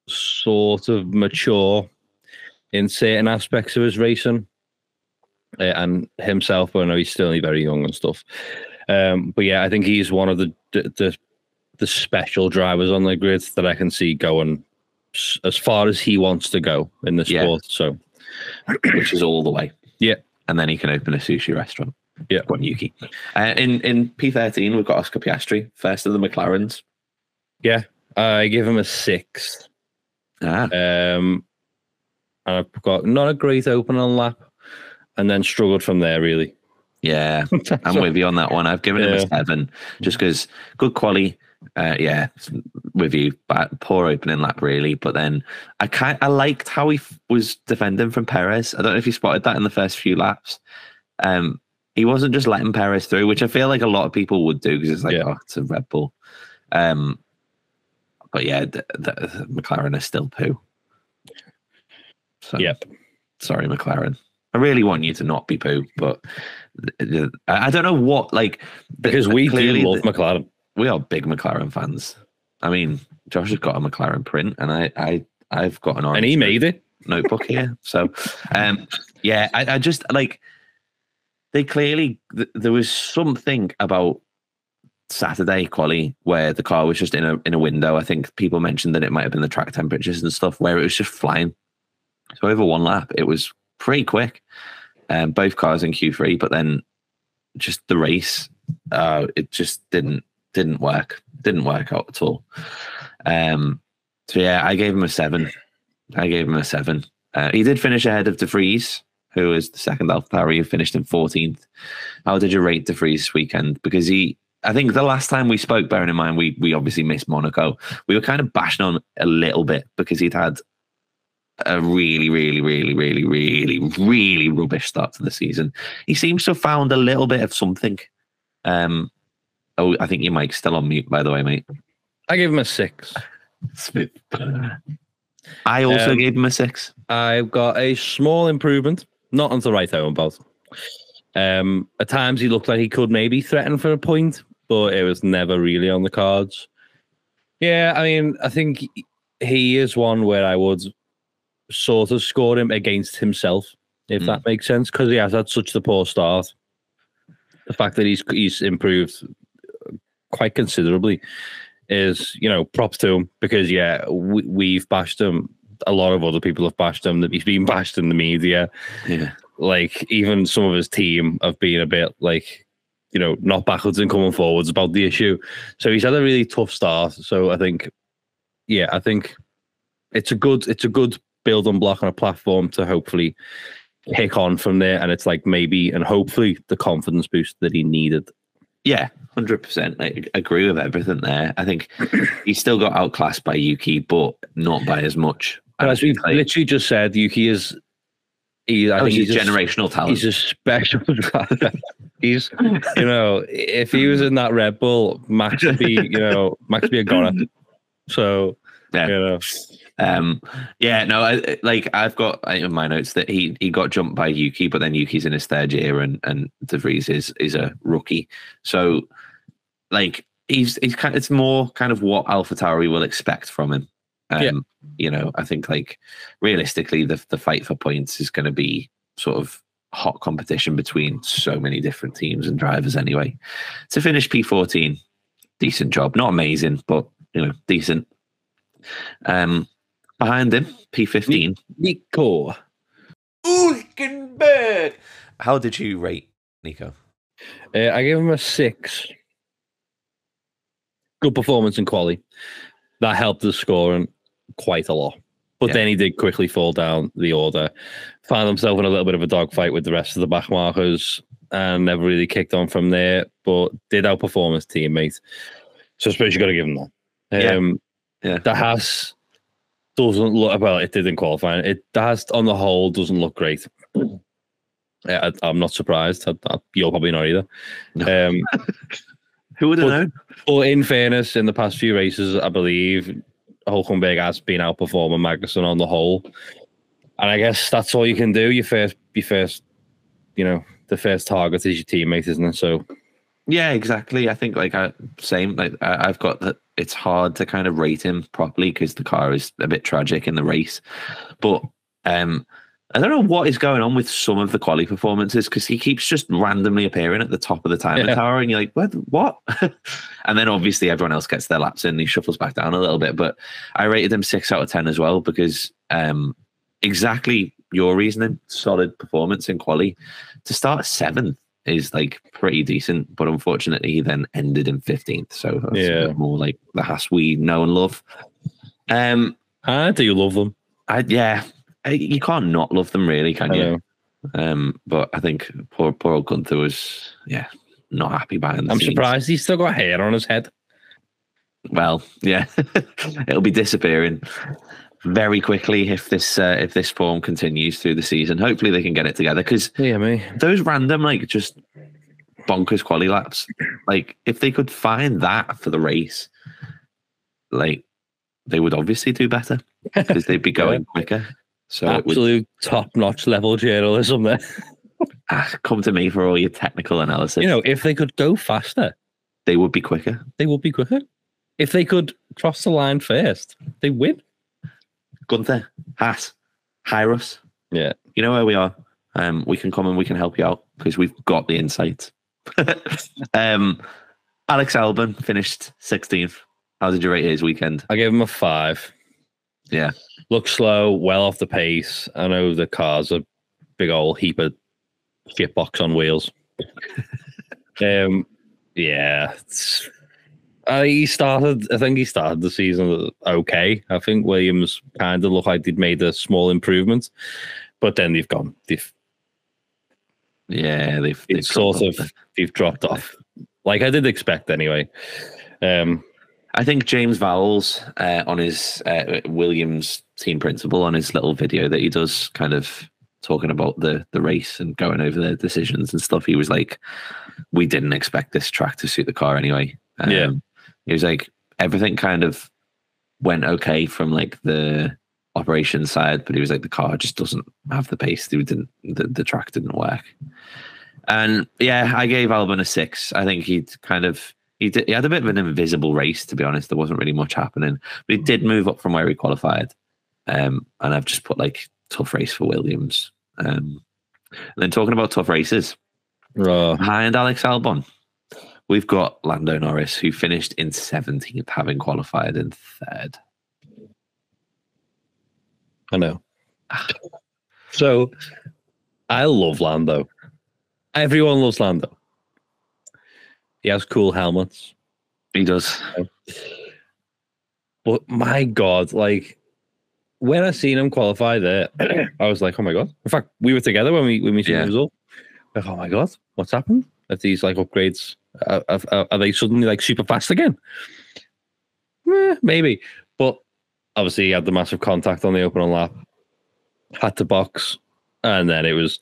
sort of mature in certain aspects of his racing uh, and himself. But I know he's still only very young and stuff. Um, but yeah, I think he's one of the the, the the special drivers on the grid that I can see going as far as he wants to go in the Yeah. sport. So which is all the way. Yeah. And then he can open a sushi restaurant. Yeah. One Yuki. Uh, in in P13, we've got Oscar Piastri, first of the McLarens. Yeah, I give him a six. Ah, Um, and I've got not a great opening lap, and then struggled from there. Really, yeah. I'm with you on that one. I've given him a seven just because good quality. Uh, yeah, with you, but poor opening lap really. But then I kind I liked how he f- was defending from Perez. I don't know if you spotted that in the first few laps. Um, he wasn't just letting Perez through, which I feel like a lot of people would do because it's like, Yeah. oh, it's a Red Bull. Um, but yeah, the, the, McLaren is still poo. So, Yep. sorry, McLaren. I really want you to not be poo, but I don't know what like because we do clearly love the- McLaren. we are big McLaren fans. I mean, Josh has got a McLaren print, and I, I, I've got an orange And he made it. notebook here. So, um, yeah, I, I just like they clearly th- there was something about Saturday quali where the car was just in a in a window. I think people mentioned that it might have been the track temperatures and stuff where it was just flying. So over one lap, it was pretty quick. Um, both cars in Q3, but then just the race, uh, it just didn't didn't work. Didn't work out at all. Um, so yeah, I gave him a seven. I gave him a seven. Uh, he did finish ahead of De Vries, who is the second AlphaTauri who finished in 14th. How did you rate De Vries this weekend? Because he, I think the last time we spoke, bearing in mind we we obviously missed Monaco, we were kind of bashing on a little bit because he'd had a really, really, really, really, really, really rubbish start to the season. He seems to have found a little bit of something. Um, oh, I think your mic's still on mute, by the way, mate. I gave him a six. I also Um, gave him a six. I've got a small improvement, not on the right home both. Um, at times he looked like he could maybe threaten for a point, but it was never really on the cards. Yeah, I mean, I think he is one where I would sort of score him against himself, if Mm. that makes sense, because he has had such a poor start. The fact that he's he's improved quite considerably is, you know, props to him because yeah, we, we've bashed him. A lot of other people have bashed him. That he's been bashed in the media. Yeah. Like even some of his team have been a bit like, you know, not backwards and coming forwards about the issue. So he's had a really tough start. So I think, yeah, I think it's a good it's a good building block on a platform to hopefully kick on from there. And it's like maybe and hopefully the confidence boost that he needed. Yeah, hundred percent. I agree with everything there. I think he still got outclassed by Yuki, but not by as much. But as we've like, literally just said, Yuki is. He, I oh, think he's a generational talent. He's a special driver. he's, you know, if he was in that Red Bull, Max would be, you know, Max would be a goner. So, Yeah. you know, Um, yeah, no, I, like I've got in my notes that he he got jumped by Yuki, but then Yuki's in his third year, and and De Vries is is a rookie. So, like he's he's kind. It's more kind of what AlphaTauri will expect from him. Um, Yeah. You know, I think like realistically, the the fight for points is going to be sort of hot competition between so many different teams and drivers. Anyway, to finish P fourteen, decent job, not amazing, but you know, decent. Um, behind him, P15. Nico. Hulkenberg. How did you rate Nico? Uh, I gave him a six. Good performance in quality. That helped the scoring quite a lot. But Yeah. then he did quickly fall down the order, found himself in a little bit of a dogfight with the rest of the back markers, and never really kicked on from there. But did outperform his teammate. So I suppose you've got to give him that. Yeah. Um, Yeah. The Haas doesn't look well. It didn't qualify. It Haas on the whole doesn't look great. I, I'm not surprised. I, I, you're probably not either. Um, Who would have known? but in fairness, in the past few races, I believe Hulkenberg has been outperforming Magnussen on the whole. And I guess that's all you can do. Your first, your first, you know, the first target is your teammate, isn't it? So Yeah, exactly. I think like I same like I, I've got that. It's hard to kind of rate him properly because the car is a bit tragic in the race. But um, I don't know what is going on with some of the quality performances because he keeps just randomly appearing at the top of the time Yeah. tower, and you're like, what? What? and then obviously everyone else gets their laps in, and he shuffles back down a little bit. But I rated him six out of ten as well because um, exactly your reasoning, solid performance in quali. To start seventh is like pretty decent, but unfortunately he then ended in fifteenth. So that's a Yeah. bit more like the Haas we know and love. Um, I do love them. I yeah, I, you can't not love them, really, can I you? know. Um, but I think poor poor old Gunther was yeah not happy behind the I'm scenes. surprised he's still got hair on his head. Well, yeah, it'll be disappearing very quickly if this uh, if this form continues through the season. Hopefully, they can get it together because Yeah, me. those random like just bonkers quality laps, like if they could find that for the race, like they would obviously do better because they'd be going quicker. So would Absolute top-notch level journalism there. ah, come to me for all your technical analysis. You know, if they could go faster, they would be quicker. they would be quicker. If they could cross the line first, they win. Gunther, Haas, hire us. Yeah. You know where we are. Um, we can come and we can help you out because we've got the insights. um, Alex Albon finished 16th. How did you rate his weekend? I gave him a five. Yeah. Looks slow, well off the pace. I know the car's a big old heap of shit box on wheels. um, yeah. it's- Uh, he started, I think he started the season okay. I think Williams kind of looked like they'd made a small improvement, but then they've gone, they've Yeah, they've, they've sort of they've dropped off, like I did expect anyway. Um, I think James Vowles uh, on his uh, Williams team principal on his little video that he does, kind of talking about the the race and going over their decisions and stuff. He was like, "We didn't expect this track to suit the car anyway." Um, Yeah. He was like, everything kind of went okay from like the operation side, but he was like, the car just doesn't have the pace. It didn't the, the track didn't work. And yeah, I gave Albon a six. I think he'd kind of he did, he had a bit of an invisible race to be honest. There wasn't really much happening, but he did move up from where he qualified. Um, and I've just put like tough race for Williams. Um, and then talking about tough races, raw. behind Alex Albon, we've got Lando Norris, who finished in 17th, having qualified in third. I know. So I love Lando. Everyone loves Lando. He has cool helmets. He does. But my God, like when I seen him qualify there, I was like, oh my God. In fact, we were together when we when we seen Yeah. the result. Like, oh my God, what's happened? Are these like upgrades? Are, are, are they suddenly like super fast again? Eh, maybe. But obviously, he had the massive contact on the opening lap, had to box, and then it was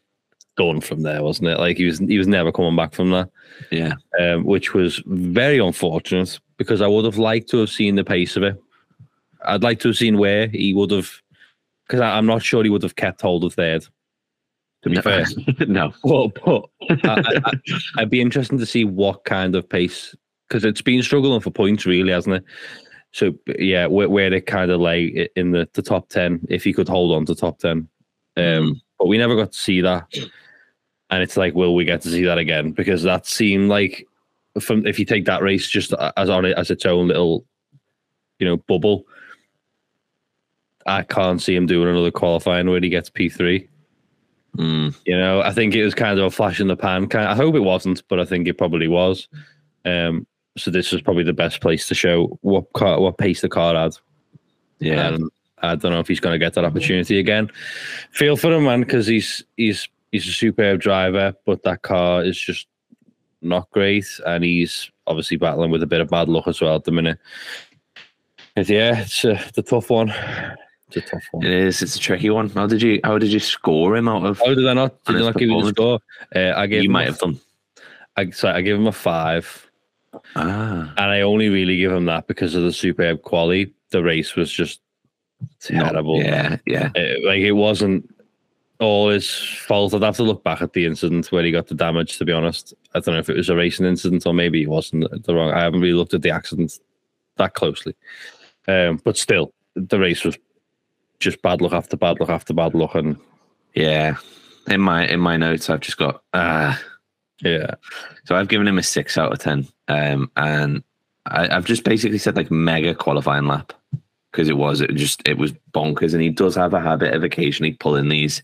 done from there, wasn't it? Like he was he was never coming back from that Yeah. um, which was very unfortunate because I would have liked to have seen the pace of it. I'd like to have seen where he would have, because I'm not sure he would have kept hold of third. To be no, fair, no. but, but I, I'd be interested to see what kind of pace because it's been struggling for points, really, hasn't it? So yeah, where, where it kind of lay in the, the top ten, if he could hold on to top ten, um, Mm. but we never got to see that. And it's like, will we get to see that again? Because that seemed like, from if you take that race just as on it as its own little, you know, bubble, I can't see him doing another qualifying where he gets P three. Mm, You know, I think it was kind of a flash in the pan. Kind I hope it wasn't, but I think it probably was. Um, so this was probably the best place to show what car, what pace the car had. yeah. Um, I don't know if he's going to get that opportunity again. Feel for him, man, because he's he's he's a superb driver, but that car is just not great, and he's obviously battling with a bit of bad luck as well at the minute. But yeah, it's a, it's a tough one. It's a tough one. it is. It's a tricky one. How did you how did you score him out of How did I not? Did I not give you the score? Uh, I gave you him might a- have done. I, sorry, I gave him a five, Ah. and I only really give him that because of the superb quality. The race was just not- terrible. Yeah, yeah. Uh, like it wasn't all his fault. I'd have to look back at the incident where he got the damage. To be honest, I don't know if it was a racing incident or maybe it wasn't the wrong. I haven't really looked at the accident that closely, um, but still, the race was just bad luck after bad luck after bad luck, and Yeah. In my in my notes I've just got ah yeah, So I've given him a six out of ten, um, and I, I've just basically said like mega qualifying lap because it was it just it was bonkers, and he does have a habit of occasionally pulling these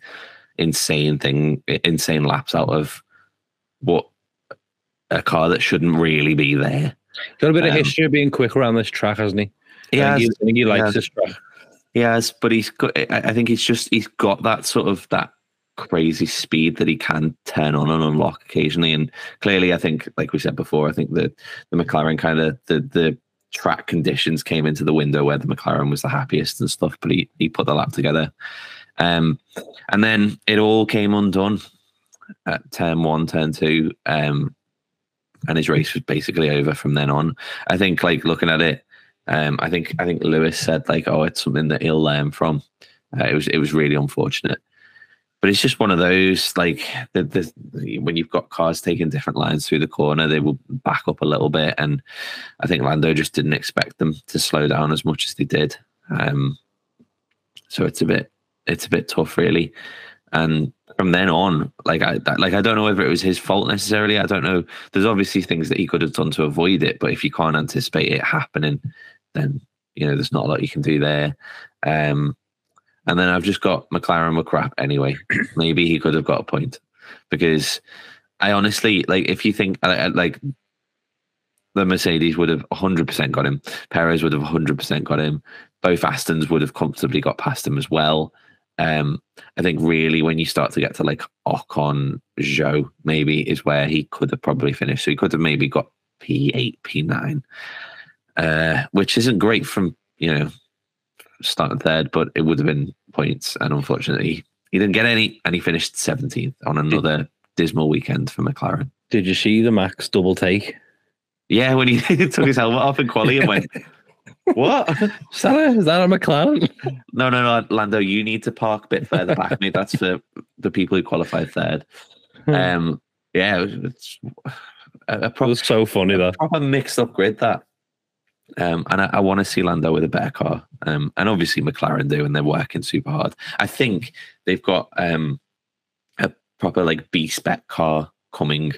insane thing, insane laps out of what a car that shouldn't really be there. got a bit of Um, history of being quick around this track, hasn't he? Yeah, I think he, I think he likes yeah. this track. He has, but he's got. I think he's just he's got that sort of that crazy speed that he can turn on and unlock occasionally. And clearly, I think, like we said before, I think that the McLaren kind of the the track conditions came into the window where the McLaren was the happiest and stuff. But he he put the lap together, um, and then it all came undone at turn one, turn two, um, and his race was basically over from then on. I think, like looking at it. Um, I think I think Lewis said like, "Oh, it's something that he'll learn from." Uh, it was it was really unfortunate, but it's just one of those like the, the when you've got cars taking different lines through the corner, they will back up a little bit, and I think Lando just didn't expect them to slow down as much as they did. Um, so it's a bit it's a bit tough, really. And from then on, like I like I don't know whether it was his fault necessarily. I don't know. There's obviously things that he could have done to avoid it, but if you can't anticipate it happening, then you know there's not a lot you can do there. Um, and then I've just got McLaren were crap anyway. Maybe he could have got a point because I honestly like if you think like the Mercedes would have 100% got him, Perez would have 100% got him, both Astons would have comfortably got past him as well. Um, I think really when you start to get to like Ocon, Zhou, maybe is where he could have probably finished. So he could have maybe got P8, P9, uh, which isn't great from, you know, starting third, but it would have been points. And unfortunately, he didn't get any, and he finished 17th on another dismal weekend for McLaren. Did you see the Max double take? Yeah, when he took his helmet off in quali and went, What? Is that a, is that a McLaren? No, no, no, Lando, you need to park a bit further back, mate. That's for the people who qualified third. Um, yeah, it's a, a It was so funny that. proper mixed up grid that. Um, and I, I want to see Lando with a better car. Um, and obviously McLaren do, and they're working super hard. I think they've got um a proper like B spec car coming,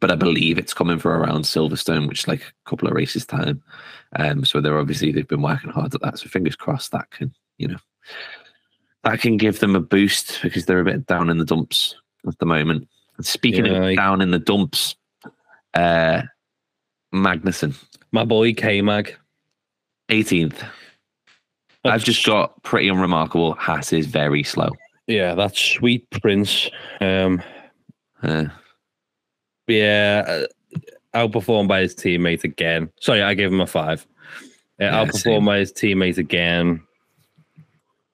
but I believe it's coming for around Silverstone, which is like a couple of races time. Um, so they're obviously they've been working hard at that. So fingers crossed that can you know that can give them a boost because they're a bit down in the dumps at the moment. And speaking Yeah, of I- down in the dumps, uh, Magnussen. My boy K Mag. 18th. I've just got pretty unremarkable. Haas is very slow. Yeah, that's sweet prince. Um, Uh, yeah, uh, outperformed by his teammate again. Sorry, I gave him a five. Uh, Yeah, outperformed same. by his teammate again,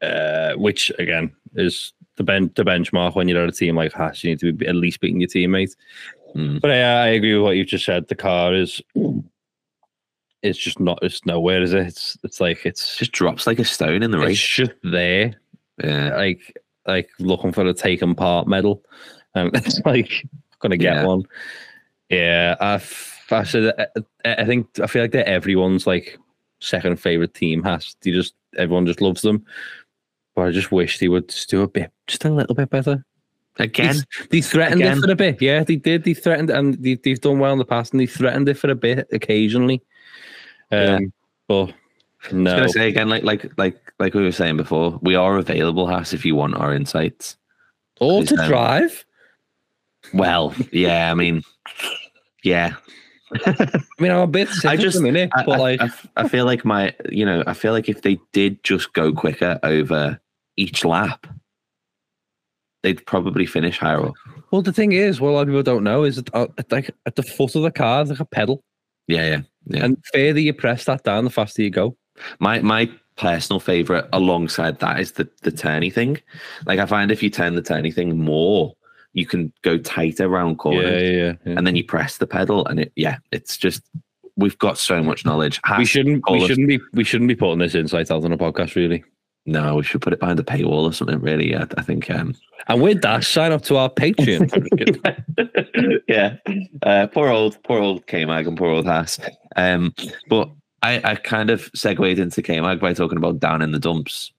uh, which again is the ben- the benchmark when you're at a team like Haas. You need to be at least beating your teammate. mm, But yeah, I agree with what you've just said. The car is. It's just not. It's nowhere, is it? It's. It's like it's. just drops like a stone in the race. It's just there. Yeah. like like looking for a taken part medal. Um, and it's like gonna get Yeah. one. Yeah, I've, I, said uh, uh, I think I feel like they're everyone's like second favorite team. Has they just everyone just loves them, but I just wish they would just do a bit, just a little bit better. Again, They, they threatened Again. it for a bit. Yeah, they did. They threatened, and they, they've done well in the past, and they threatened it for a bit occasionally. Um, Yeah. but I was gonna say again, like like like like we were saying before, we are available, Haas, if you want our insights. or to um, drive. Well, yeah, I mean, yeah. I mean, I'm a bit sick I just- the minute, I, but I- like, I I feel like my, you know, I feel like if they did just go quicker over each lap, they'd probably finish higher up. Well, the thing is, what a lot of people don't know is that uh, at, like at the foot of the car, there's like a pedal, Yeah, yeah, yeah. and the further you press that down, the faster you go. My my personal favorite alongside that is the the turny thing. Like I find if you turn the turny thing more, you can go tighter around corners, yeah, yeah. and then you press the pedal, and it yeah, it's just we've got so much knowledge. we shouldn't, we shouldn't be, we shouldn't be putting this insight out on a podcast, really. no, we should put it behind a paywall or something. Really, yeah, I think. um And with that, sign up to our Patreon. I'm just kidding. yeah, uh, poor old, poor old K Mag and poor old Haas. Um, but I, I kind of segued into K Mag by talking about down in the dumps,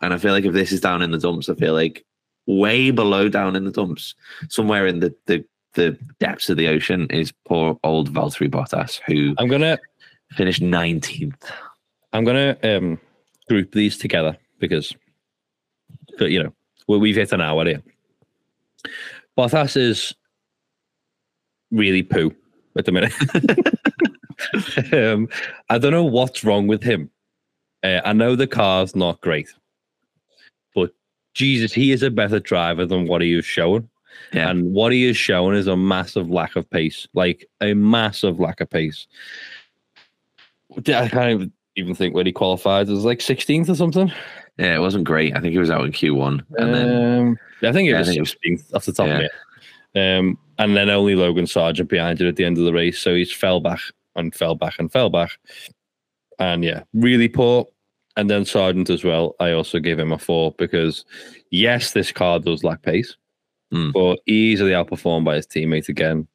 and I feel like if this is down in the dumps, I feel like way below down in the dumps, somewhere in the the, the depths of the ocean, is poor old Valtteri Bottas, who I'm gonna, finish nineteenth. I'm gonna um group these together because, but you know, we we've hit an hour here. Bottas is really poo at the minute. um, I don't know what's wrong with him. Uh, I know the car's not great, but Jesus, he is a better driver than what he is showing. Yeah. And what he is showing is a massive lack of pace, like a massive lack of pace. I can't even, think where he qualified. It was like 16th or something. Yeah, it wasn't great. I think he was out in Q one, and then um, I think it was it was- 16th off the top Yeah. of it. Um, and then only Logan Sargeant behind it at the end of the race. So he's fell back and fell back and fell back. And yeah, really poor. And then Sargeant as well. I also gave him a four because, yes, this car does lack pace, Mm. but easily outperformed by his teammate again.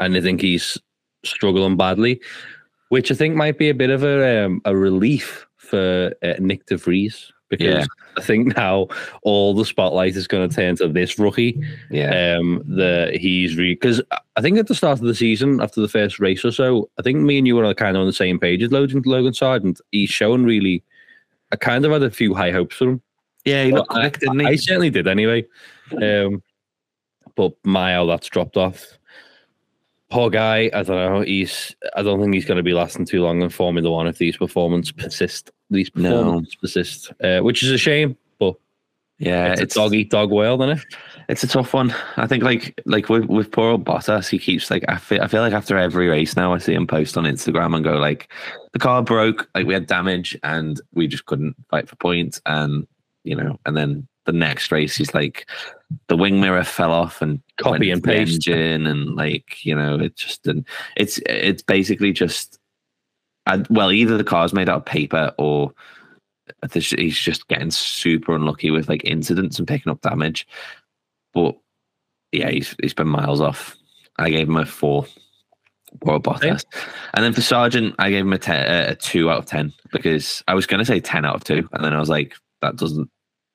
And I think he's struggling badly, which I think might be a bit of a um, a relief for uh, Nyck De Vries because Yeah. I think now all the spotlight is going to turn to this rookie. yeah, Um, the he's really because I think at the start of the season, after the first race or so, I think me and you were kind of on the same page with Logan Logan Sargeant. He's shown really. I kind of had a few high hopes for him. yeah, he looked Well, I, quick, didn't he? I certainly did anyway. Um, but my how that's dropped off. Poor guy. I don't know. He's. I don't think he's going to be lasting too long in Formula One if these performances persist. These No. performances persist, uh, which is a shame. But Yeah, it's, it's a dog eat dog world, isn't it? It's a tough one. I think like like with, with poor old Bottas, he keeps like I feel I feel like after every race now I see him post on Instagram and go like the car broke, like we had damage and we just couldn't fight for points and you know, and then the next race he's like the wing mirror fell off and Copy and paste. engine and like you know it just and it's it's basically just I, well either the car's made out of paper or he's just getting super unlucky with like incidents and picking up damage but yeah he's he's been miles off I gave him a four Poor Bottas. And then for Sargeant, I gave him a, ten, uh, a two out of 10 because I was going to say 10 out of two. And then I was like, that doesn't,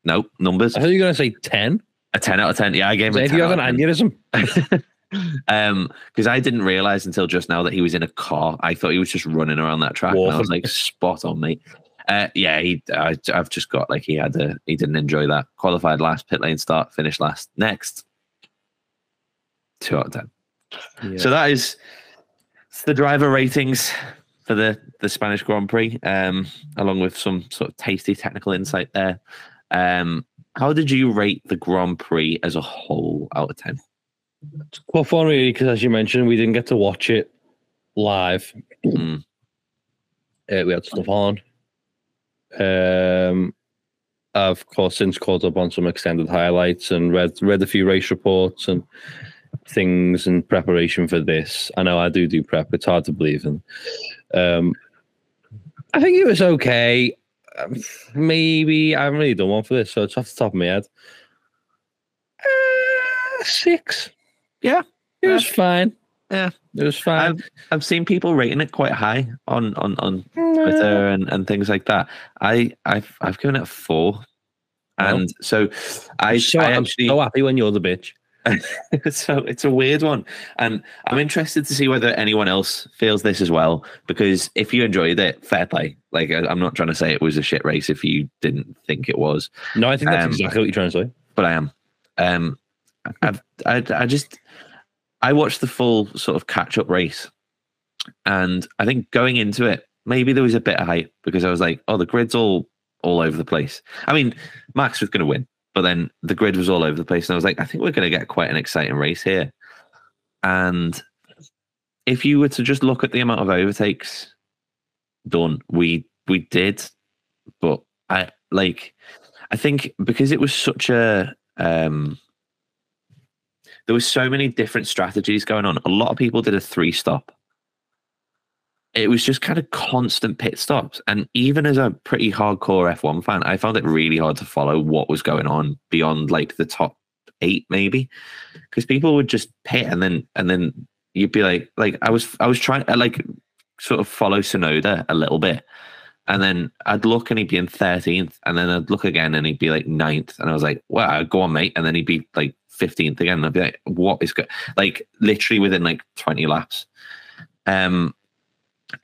nope, numbers. I thought you were going to say 10. A 10 out of 10. Yeah, I gave him a If 10 you have an of 10. aneurysm. um because i didn't realize until just now that he was in a car i thought he was just running around that track and i was like spot on mate uh yeah he I, i've just got like he had a he didn't enjoy that qualified last pit lane start finished last next two out of ten so that is the driver ratings for the the spanish grand prix um along with some sort of tasty technical insight there um how did you rate the grand prix as a whole out of 10 Tough one, really, because as you mentioned, we didn't get to watch it live. Mm. Uh, we had stuff on. Um, I've, of course, since caught up on some extended highlights and read read a few race reports and things in preparation for this. I know I do do prep. It's hard to believe, and um, I think it was okay. Um, maybe I haven't really done one for this, so it's off the top of my head. Uh, six. Yeah. it was fine. Yeah. it was fine. I've, I've seen people rating it quite high on on on Twitter and, and things like that. I I've I've given it a four, and so I, I'm so, I actually so happy when you're the bitch. So it's a weird one, and I'm interested to see whether anyone else feels this as well. Because if you enjoyed it, fair play. Like I- I'm not trying to say it was a shit race if you didn't think it was, No, I think that's Um, exactly what you're trying to say. but I am. Um, I've I I just I watched the full sort of catch up race, and I think going into it, maybe there was a bit of hype because I was like, oh, the grid's all all over the place. I mean, Max was going to win, but then the grid was all over the place, and I was like, I think we're going to get quite an exciting race here. And if you were to just look at the amount of overtakes done, we we did, but I like I think because it was such a um there was so many different strategies going on. A lot of people did a three stop. It was just kind of constant pit stops. And even as a pretty hardcore F1 fan, I found it really hard to follow what was going on beyond like the top eight, maybe. Because people would just pit and then and then you'd be like, like I was I was trying to like sort of follow Tsunoda a little bit. And then I'd look and he'd be in 13th. And then I'd look again and he'd be like 9th. And I was like, wow, go on, mate. And then he'd be like 15th again. And I'd be like, what is good? Like literally within like 20 laps. Um,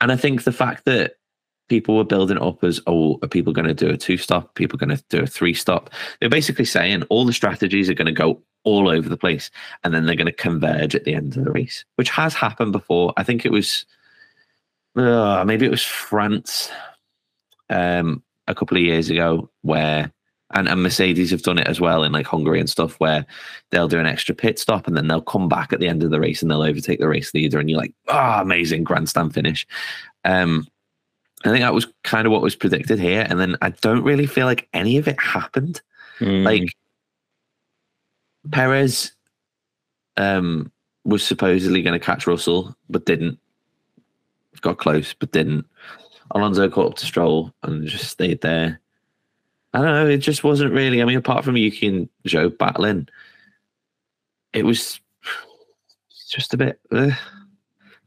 and I think the fact that people were building up as, oh, are people going to do a two stop? People going to do a three stop? They're basically saying all the strategies are going to go all over the place and then they're going to converge at the end of the race, which has happened before. I think it was, uh, maybe it was France um, a couple of years ago where and, and Mercedes have done it as well in like Hungary and stuff where they'll do an extra pit stop and then they'll come back at the end of the race and they'll overtake the race leader and you're like, ah, amazing grandstand finish. Um, I think that was kind of what was predicted here. And then I don't really feel like any of it happened. Mm. Like Perez um, was supposedly going to catch Russell, but didn't. Got close, but didn't. Alonso caught up to Stroll and just stayed there. I don't know. It just wasn't really. I mean, apart from Yuki and Zhou battling, it was just a bit uh,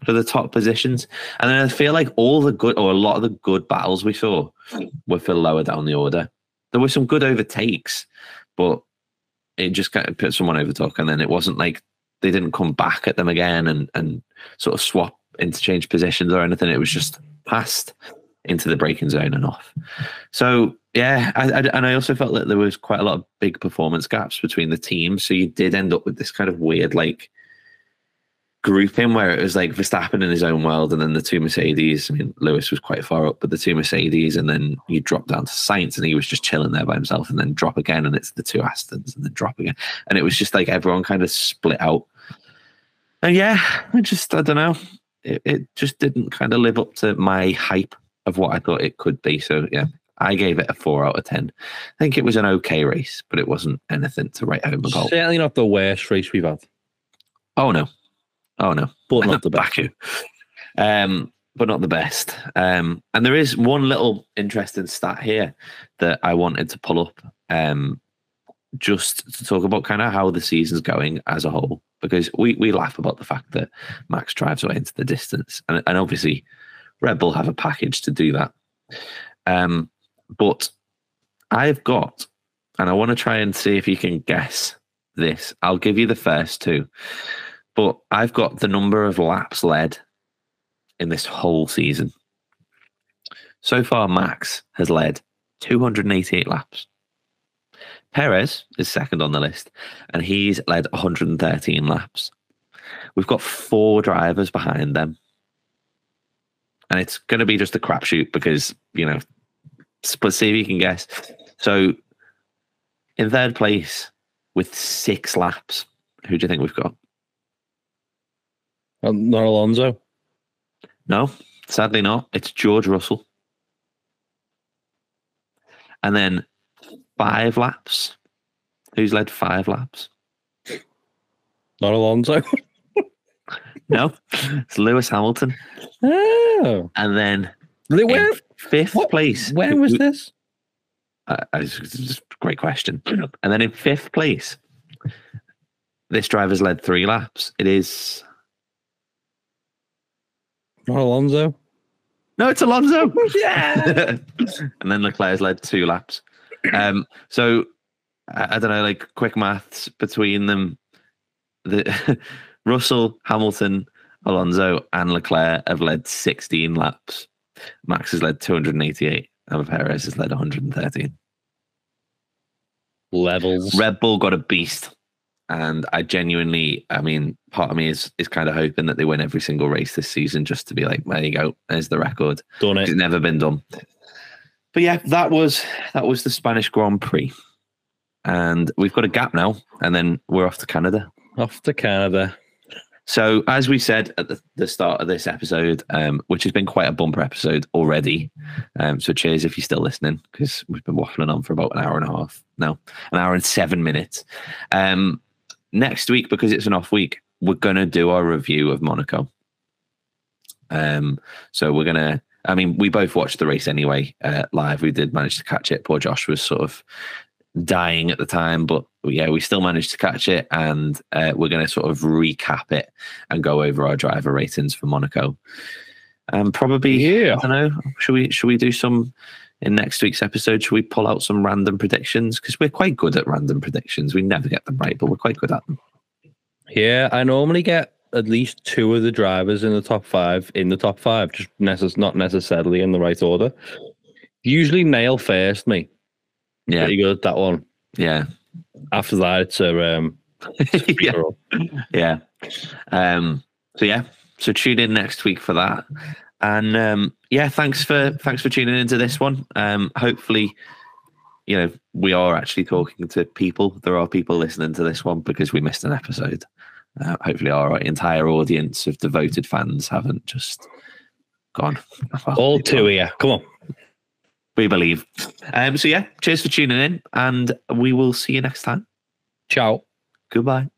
for the top positions. And then I feel like all the good, or a lot of the good battles we saw, were for lower down the order. There were some good overtakes, but it just kind of put someone over top, and then it wasn't like they didn't come back at them again and and sort of swap interchange positions or anything. It was just passed into the braking zone and off. So yeah, I, I, and I also felt that there was quite a lot of big performance gaps between the teams. So you did end up with this kind of weird, like grouping where it was like Verstappen in his own world and then the two Mercedes. I mean, Lewis was quite far up, but the two Mercedes, and then you drop down to Sainz and he was just chilling there by himself, and then drop again, and it's the two Astons, and then drop again. And it was just like everyone kind of split out. And yeah, I just, I don't know. It, it just didn't kind of live up to my hype of what I thought it could be. So yeah, I gave it a four out of 10. I think it was an okay race, but it wasn't anything to write home about. Certainly not the worst race we've had, Oh, no. Oh, no. but not the best. Baku. Um, but not the best. Um, and there is one little interesting stat here that I wanted to pull up um, just to talk about kind of how the season's going as a whole. Because we, we laugh about the fact that Max drives away into the distance. And, and obviously, Red Bull have a package to do that. Um, but I've got, and I want to try and see if you can guess this. I'll give you the first two. But I've got the number of laps led in this whole season. So far, Max has led 288 laps. Perez is second on the list, and he's led 113 laps. We've got four drivers behind them. And it's going to be just a crapshoot because, you know, but see if you can guess. So, in third place with six laps, who do you think we've got? Uh, Not Alonso. No, sadly not. It's George Russell. And then five laps. Who's led five laps? Not Alonso. No, it's Lewis Hamilton. oh. And then Where, in fifth what- place. where was this? Uh, it's just a great question. And then in fifth place, this driver's led three laps. It is Not Alonso. no, it's Alonso. Yeah. and then Leclerc's led two laps. Um, so I, I don't know, like quick maths between them. The Russell, Hamilton, Alonso, and Leclerc have led 16 laps. Max has led 288, and Perez has led 113. Levels. Red Bull got a beast. And I genuinely, I mean, part of me is is kind of hoping that they win every single race this season just to be like, there you go, there's the record. Done it. It's never been done. But yeah, that was that was the Spanish Grand Prix, and we've got a gap now, and then we're off to Canada. Off to Canada. So as we said at the, the start of this episode, um, which has been quite a bumper episode already. Um, so cheers if you're still listening, because we've been waffling on for about an hour and a half now, an hour and seven minutes. Um, next week, because it's an off week, we're gonna do our review of Monaco. Um, so we're gonna. I mean, we both watched the race anyway uh, live. We did manage to catch it. Poor Josh was sort of dying at the time, but yeah, we still managed to catch it, and uh, we're going to sort of recap it and go over our driver ratings for Monaco. Um, probably, Yeah. I don't know. Should we should we do some in next week's episode? Should we pull out some random predictions because we're quite good at random predictions. We never get them right, but we're quite good at them. Yeah, I normally get at least two of the drivers in the top five in the top five, just necess- not necessarily in the right order. Usually nail first, me. Yeah, Pretty good at that one. yeah, After that, it's a um, yeah. yeah. Um, so yeah, so tune in next week for that. And um, yeah, thanks for thanks for tuning into this one. Um, hopefully, you know we are actually talking to people. There are people listening to this one because we missed an episode. Uh, hopefully, our entire audience of devoted fans haven't just gone. All two here. Come on. We believe. Um, so yeah, cheers for tuning in, and we will see you next time. Ciao. Goodbye.